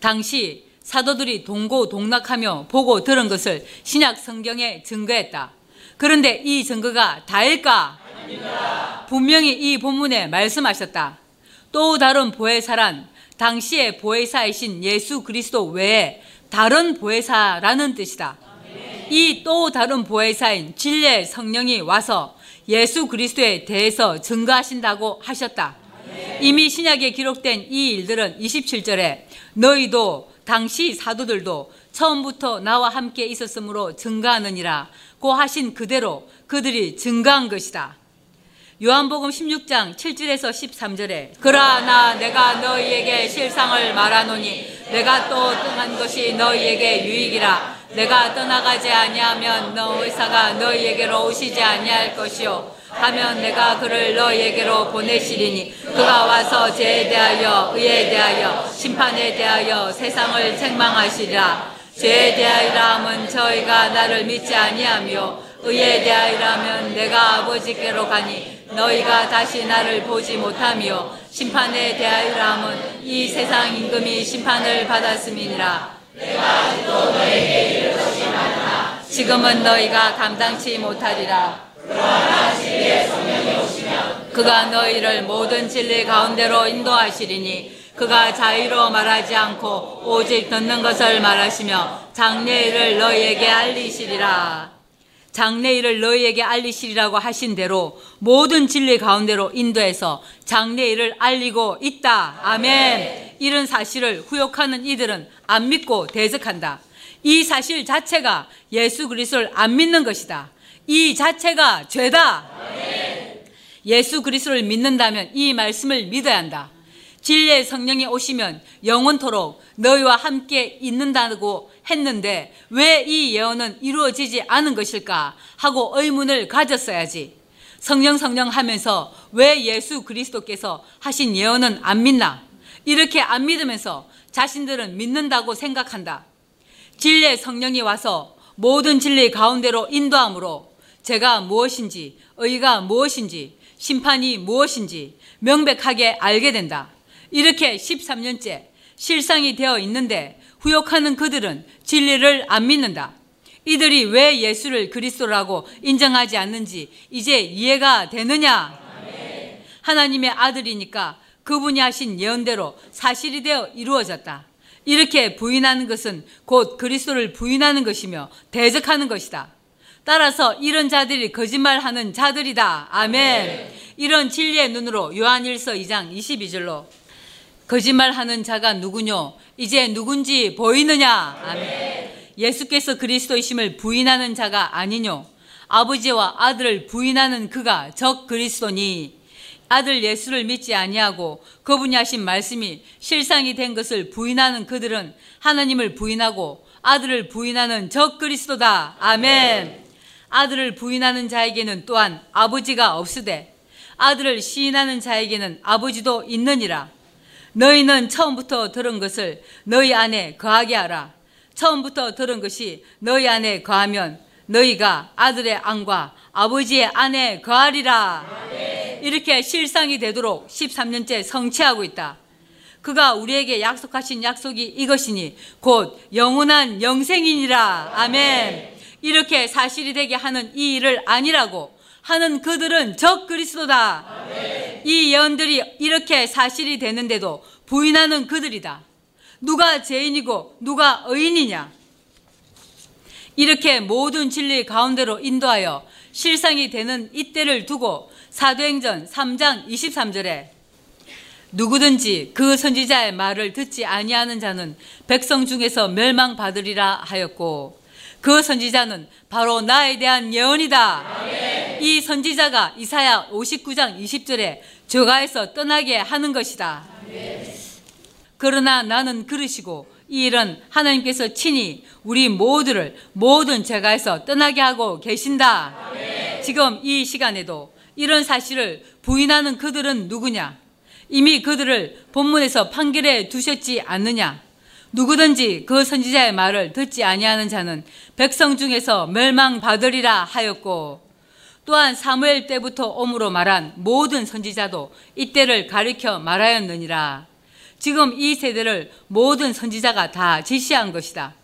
당시 사도들이 동고 동락하며 보고 들은 것을 신약 성경에 증거했다. 그런데 이 증거가 다일까? 아닙니다. 분명히 이 본문에 말씀하셨다. 또 다른 보혜사란 당시의 보혜사이신 예수 그리스도 외에 다른 보혜사라는 뜻이다. 이 또 다른 보혜사인 진리의 성령이 와서 예수 그리스도에 대해서 증거하신다고 하셨다. 이미 신약에 기록된 이 일들은 27절에 너희도 당시 사도들도 처음부터 나와 함께 있었으므로 증가하느니라 고 하신 그대로 그들이 증가한 것이다. 요한복음 16장 7절에서 13절에 그러나 내가 너희에게 실상을 말하노니 내가 또 떠난 것이 너희에게 유익이라. 내가 떠나가지 아니하면 너 의사가 너희에게로 오시지 아니할 것이요. 하면 내가 그를 너희에게로 보내시리니 그가 와서 죄에 대하여 의에 대하여 심판에 대하여 세상을 책망하시리라. 죄에 대하여라 함은 저희가 나를 믿지 아니하며 의에 대하여라면 내가 아버지께로 가니 너희가 다시 나를 보지 못하며 심판에 대하여라 함은 이 세상 임금이 심판을 받았음이니라. 내가 아직도 너에게 이를 것이 많으나 지금은 너희가 감당치 못하리라. 그러나 진리의 성령이 오시면 그가 너희를 모든 진리 가운데로 인도하시리니 그가 자유로 말하지 않고 오직 듣는 것을 말하시며 장래일을 너희에게 알리시리라. 장래일을 너희에게 알리시리라고 하신 대로 모든 진리 가운데로 인도해서 장래일을 알리고 있다. 아멘. 이런 사실을 후욕하는 이들은 안 믿고 대적한다. 이 사실 자체가 예수 그리스도를 안 믿는 것이다. 이 자체가 죄다. 예수 그리스도를 믿는다면 이 말씀을 믿어야 한다. 진리의 성령이 오시면 영원토록 너희와 함께 있는다고 했는데 왜 이 예언은 이루어지지 않은 것일까 하고 의문을 가졌어야지. 성령 성령 하면서 왜 예수 그리스도께서 하신 예언은 안 믿나? 이렇게 안 믿으면서 자신들은 믿는다고 생각한다. 진리의 성령이 와서 모든 진리 가운데로 인도함으로 제가 무엇인지, 의가 무엇인지, 심판이 무엇인지 명백하게 알게 된다. 이렇게 13년째 실상이 되어 있는데 후욕하는 그들은 진리를 안 믿는다. 이들이 왜 예수를 그리스도라고 인정하지 않는지 이제 이해가 되느냐? 하나님의 아들이니까 그분이 하신 예언대로 사실이 되어 이루어졌다. 이렇게 부인하는 것은 곧 그리스도를 부인하는 것이며 대적하는 것이다. 따라서 이런 자들이 거짓말하는 자들이다. 아멘. 이런 진리의 눈으로 요한일서 2장 22절로 거짓말하는 자가 누구뇨? 이제 누군지 보이느냐? 아멘. 예수께서 그리스도이심을 부인하는 자가 아니뇨? 아버지와 아들을 부인하는 그가 적 그리스도니 아들 예수를 믿지 아니하고 그분이 하신 말씀이 실상이 된 것을 부인하는 그들은 하나님을 부인하고 아들을 부인하는 적 그리스도다. 아멘. 아들을 부인하는 자에게는 또한 아버지가 없으되 아들을 시인하는 자에게는 아버지도 있느니라. 너희는 처음부터 들은 것을 너희 안에 거하게 하라. 처음부터 들은 것이 너희 안에 거하면 너희가 아들의 안과 아버지의 안에 거하리라. 이렇게 실상이 되도록 13년째 성취하고 있다. 그가 우리에게 약속하신 약속이 이것이니 곧 영원한 영생이니라. 아멘. 이렇게 사실이 되게 하는 이 일을 아니라고 하는 그들은 적 그리스도다. 아멘. 이 예언들이 이렇게 사실이 되는데도 부인하는 그들이다. 누가 죄인이고 누가 의인이냐? 이렇게 모든 진리 가운데로 인도하여 실상이 되는 이때를 두고 사도행전 3장 23절에 누구든지 그 선지자의 말을 듣지 아니하는 자는 백성 중에서 멸망받으리라 하였고 그 선지자는 바로 나에 대한 예언이다. 아멘. 이 선지자가 이사야 59장 20절에 저가에서 떠나게 하는 것이다. 아멘. 그러나 나는 그러시고 이 일은 하나님께서 친히 우리 모두를 모든 죄가에서 떠나게 하고 계신다. 아멘. 지금 이 시간에도 이런 사실을 부인하는 그들은 누구냐? 이미 그들을 본문에서 판결해 두셨지 않느냐? 누구든지 그 선지자의 말을 듣지 아니하는 자는 백성 중에서 멸망받으리라 하였고 또한 사무엘 때부터 옴으로 말한 모든 선지자도 이때를 가리켜 말하였느니라. 지금 이 세대를 모든 선지자가 다 지시한 것이다.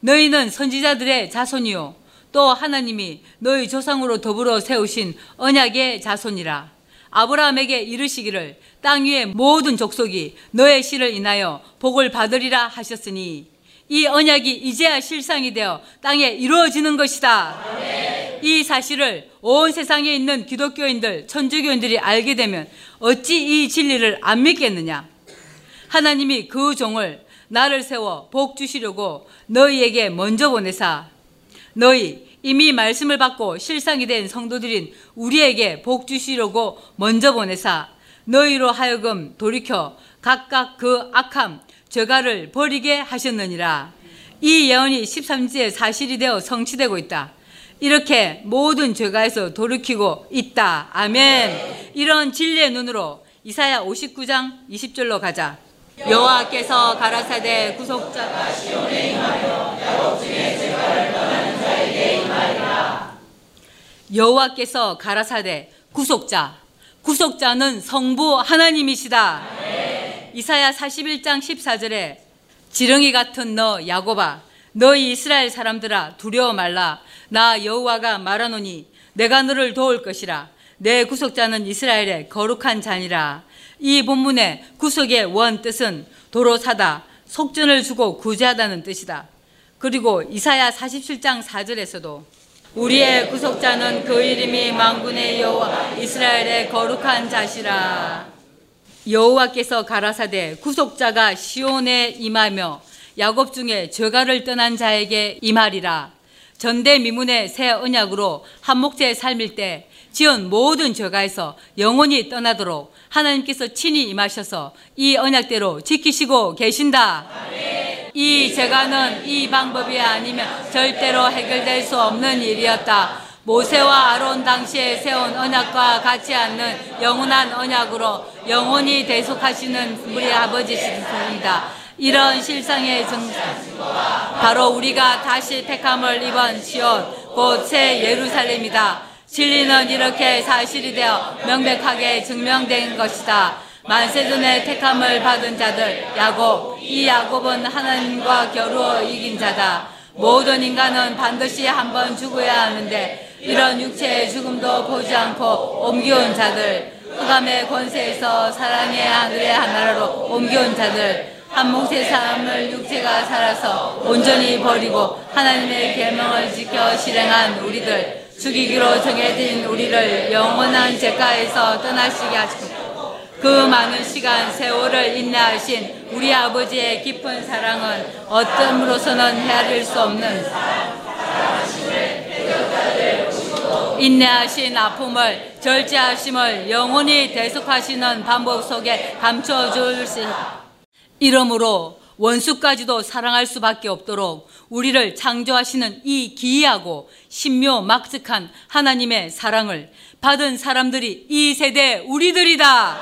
너희는 선지자들의 자손이요. 또 하나님이 너희 조상으로 더불어 세우신 언약의 자손이라. 아브라함에게 이르시기를 땅 위의 모든 족속이 너의 씨를 인하여 복을 받으리라 하셨으니 이 언약이 이제야 실상이 되어 땅에 이루어지는 것이다. 아멘. 이 사실을 온 세상에 있는 기독교인들, 천주교인들이 알게 되면 어찌 이 진리를 안 믿겠느냐? 하나님이 그 종을 나를 세워 복 주시려고 너희에게 먼저 보내사 너희 이미 말씀을 받고 실상이 된 성도들인 우리에게 복 주시려고 먼저 보내사 너희로 하여금 돌이켜 각각 그 악함 죄가를 버리게 하셨느니라. 이 예언이 13지에 사실이 되어 성취되고 있다. 이렇게 모든 죄가에서 돌이키고 있다. 아멘. 이런 진리의 눈으로 이사야 59장 20절로 가자. 여호와께서 가라사대 구속자가 시온에 임하여 야곱 중에 죄가를 떠나는 자에게 임하리라. 여호와께서 가라사대 구속자 구속자는 성부 하나님이시다. 이사야 41장 14절에 지렁이 같은 너 야고바 너희 이스라엘 사람들아 두려워 말라. 나 여호와가 말하노니 내가 너를 도울 것이라. 내 구속자는 이스라엘의 거룩한 자니라. 이 본문의 구속의 원 뜻은 도로 사다 속전을 주고 구제하다는 뜻이다. 그리고 이사야 47장 4절에서도 우리의 구속자는 그 이름이 망군의 여호와 이스라엘의 거룩한 자시라 여호와께서 가라사대 구속자가 시온에 임하며 야곱 중에 죄가를 떠난 자에게 임하리라. 전대미문의 새 언약으로 한목제의 삶일 때 지은 모든 죄가에서 영원히 떠나도록 하나님께서 친히 임하셔서 이 언약대로 지키시고 계신다. 이 죄가는 이 방법이 아니면 절대로 해결될 수 없는 일이었다. 모세와 아론 당시에 세운 언약과 같지 않는 영원한 언약으로 영원히 대속하시는 우리 아버지십니다. 이런 실상의 증상 바로 우리가 다시 택함을 입은 시온 곧 새 예루살렘이다. 진리는 이렇게 사실이 되어 명백하게 증명된 것이다. 만세전에 택함을 받은 자들 야곱 이 야곱은 하나님과 겨루어 이긴 자다. 모든 인간은 반드시 한 번 죽어야 하는데 이런 육체의 죽음도 보지 않고 옮겨온 자들 흑암의 권세에서 사랑의 하늘의 하나로 옮겨온 자들 한 몫의 삶을 육체가 살아서 온전히 버리고 하나님의 계명을 지켜 실행한 우리들 죽이기로 정해진 우리를 영원한 죄가에서 떠나시게 하시고 그 많은 시간 세월을 인내하신 우리 아버지의 깊은 사랑은 어떤으로서는 헤아릴 수 없는 인내하신 아픔을 절제하심을 영원히 대속하시는 방법 속에 감춰줄 수 이러므로 원수까지도 사랑할 수밖에 없도록 우리를 창조하시는 이 기이하고 신묘 막측한 하나님의 사랑을 받은 사람들이 이 세대 우리들이다.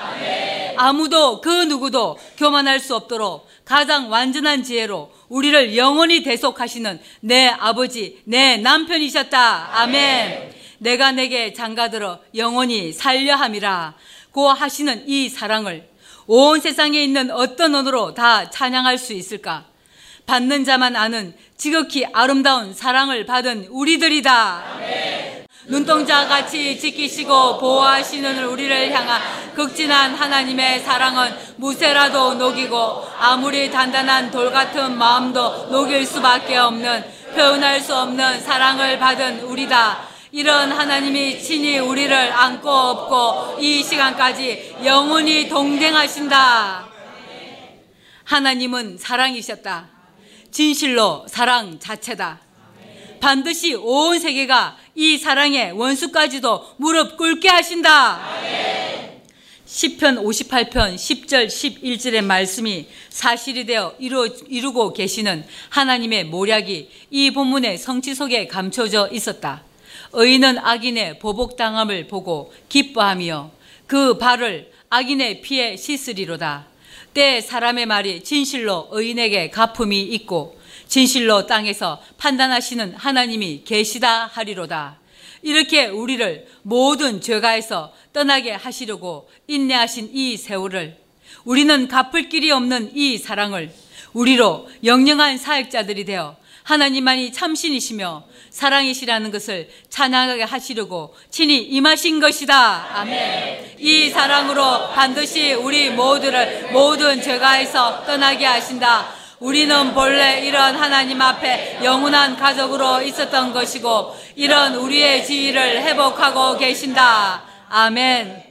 아무도 그 누구도 교만할 수 없도록 가장 완전한 지혜로 우리를 영원히 대속하시는 내 아버지, 내 남편이셨다. 아멘. 내가 내게 장가들어 영원히 살려 함이라. 고 하시는 이 사랑을 온 세상에 있는 어떤 언어로 다 찬양할 수 있을까? 받는 자만 아는 지극히 아름다운 사랑을 받은 우리들이다. 눈동자 같이 지키시고 보호하시는 우리를 향한 극진한 하나님의 사랑은 무쇠라도 녹이고 아무리 단단한 돌 같은 마음도 녹일 수밖에 없는 표현할 수 없는 사랑을 받은 우리다. 이런 하나님이 친히 우리를 안고 업고 이 시간까지 영원히 동행하신다. 하나님은 사랑이셨다. 진실로 사랑 자체다. 반드시 온 세계가 이 사랑의 원수까지도 무릎 꿇게 하신다. 시편 58편 10절 11절의 말씀이 사실이 되어 이루, 이루고 계시는 하나님의 모략이 이 본문의 성취 속에 감춰져 있었다. 의인은 악인의 보복당함을 보고 기뻐하며 그 발을 악인의 피에 씻으리로다. 때 사람의 말이 진실로 의인에게 가품이 있고 진실로 땅에서 판단하시는 하나님이 계시다 하리로다. 이렇게 우리를 모든 죄가에서 떠나게 하시려고 인내하신 이 세월을 우리는 갚을 길이 없는 이 사랑을 우리로 영영한 사역자들이 되어 하나님만이 참신이시며 사랑이시라는 것을 찬양하게 하시려고 친히 임하신 것이다. 아멘. 이 사랑으로 반드시 우리 모두를 모든 죄가에서 떠나게 하신다. 우리는 본래 이런 하나님 앞에 영원한 가족으로 있었던 것이고 이런 우리의 지위를 회복하고 계신다. 아멘.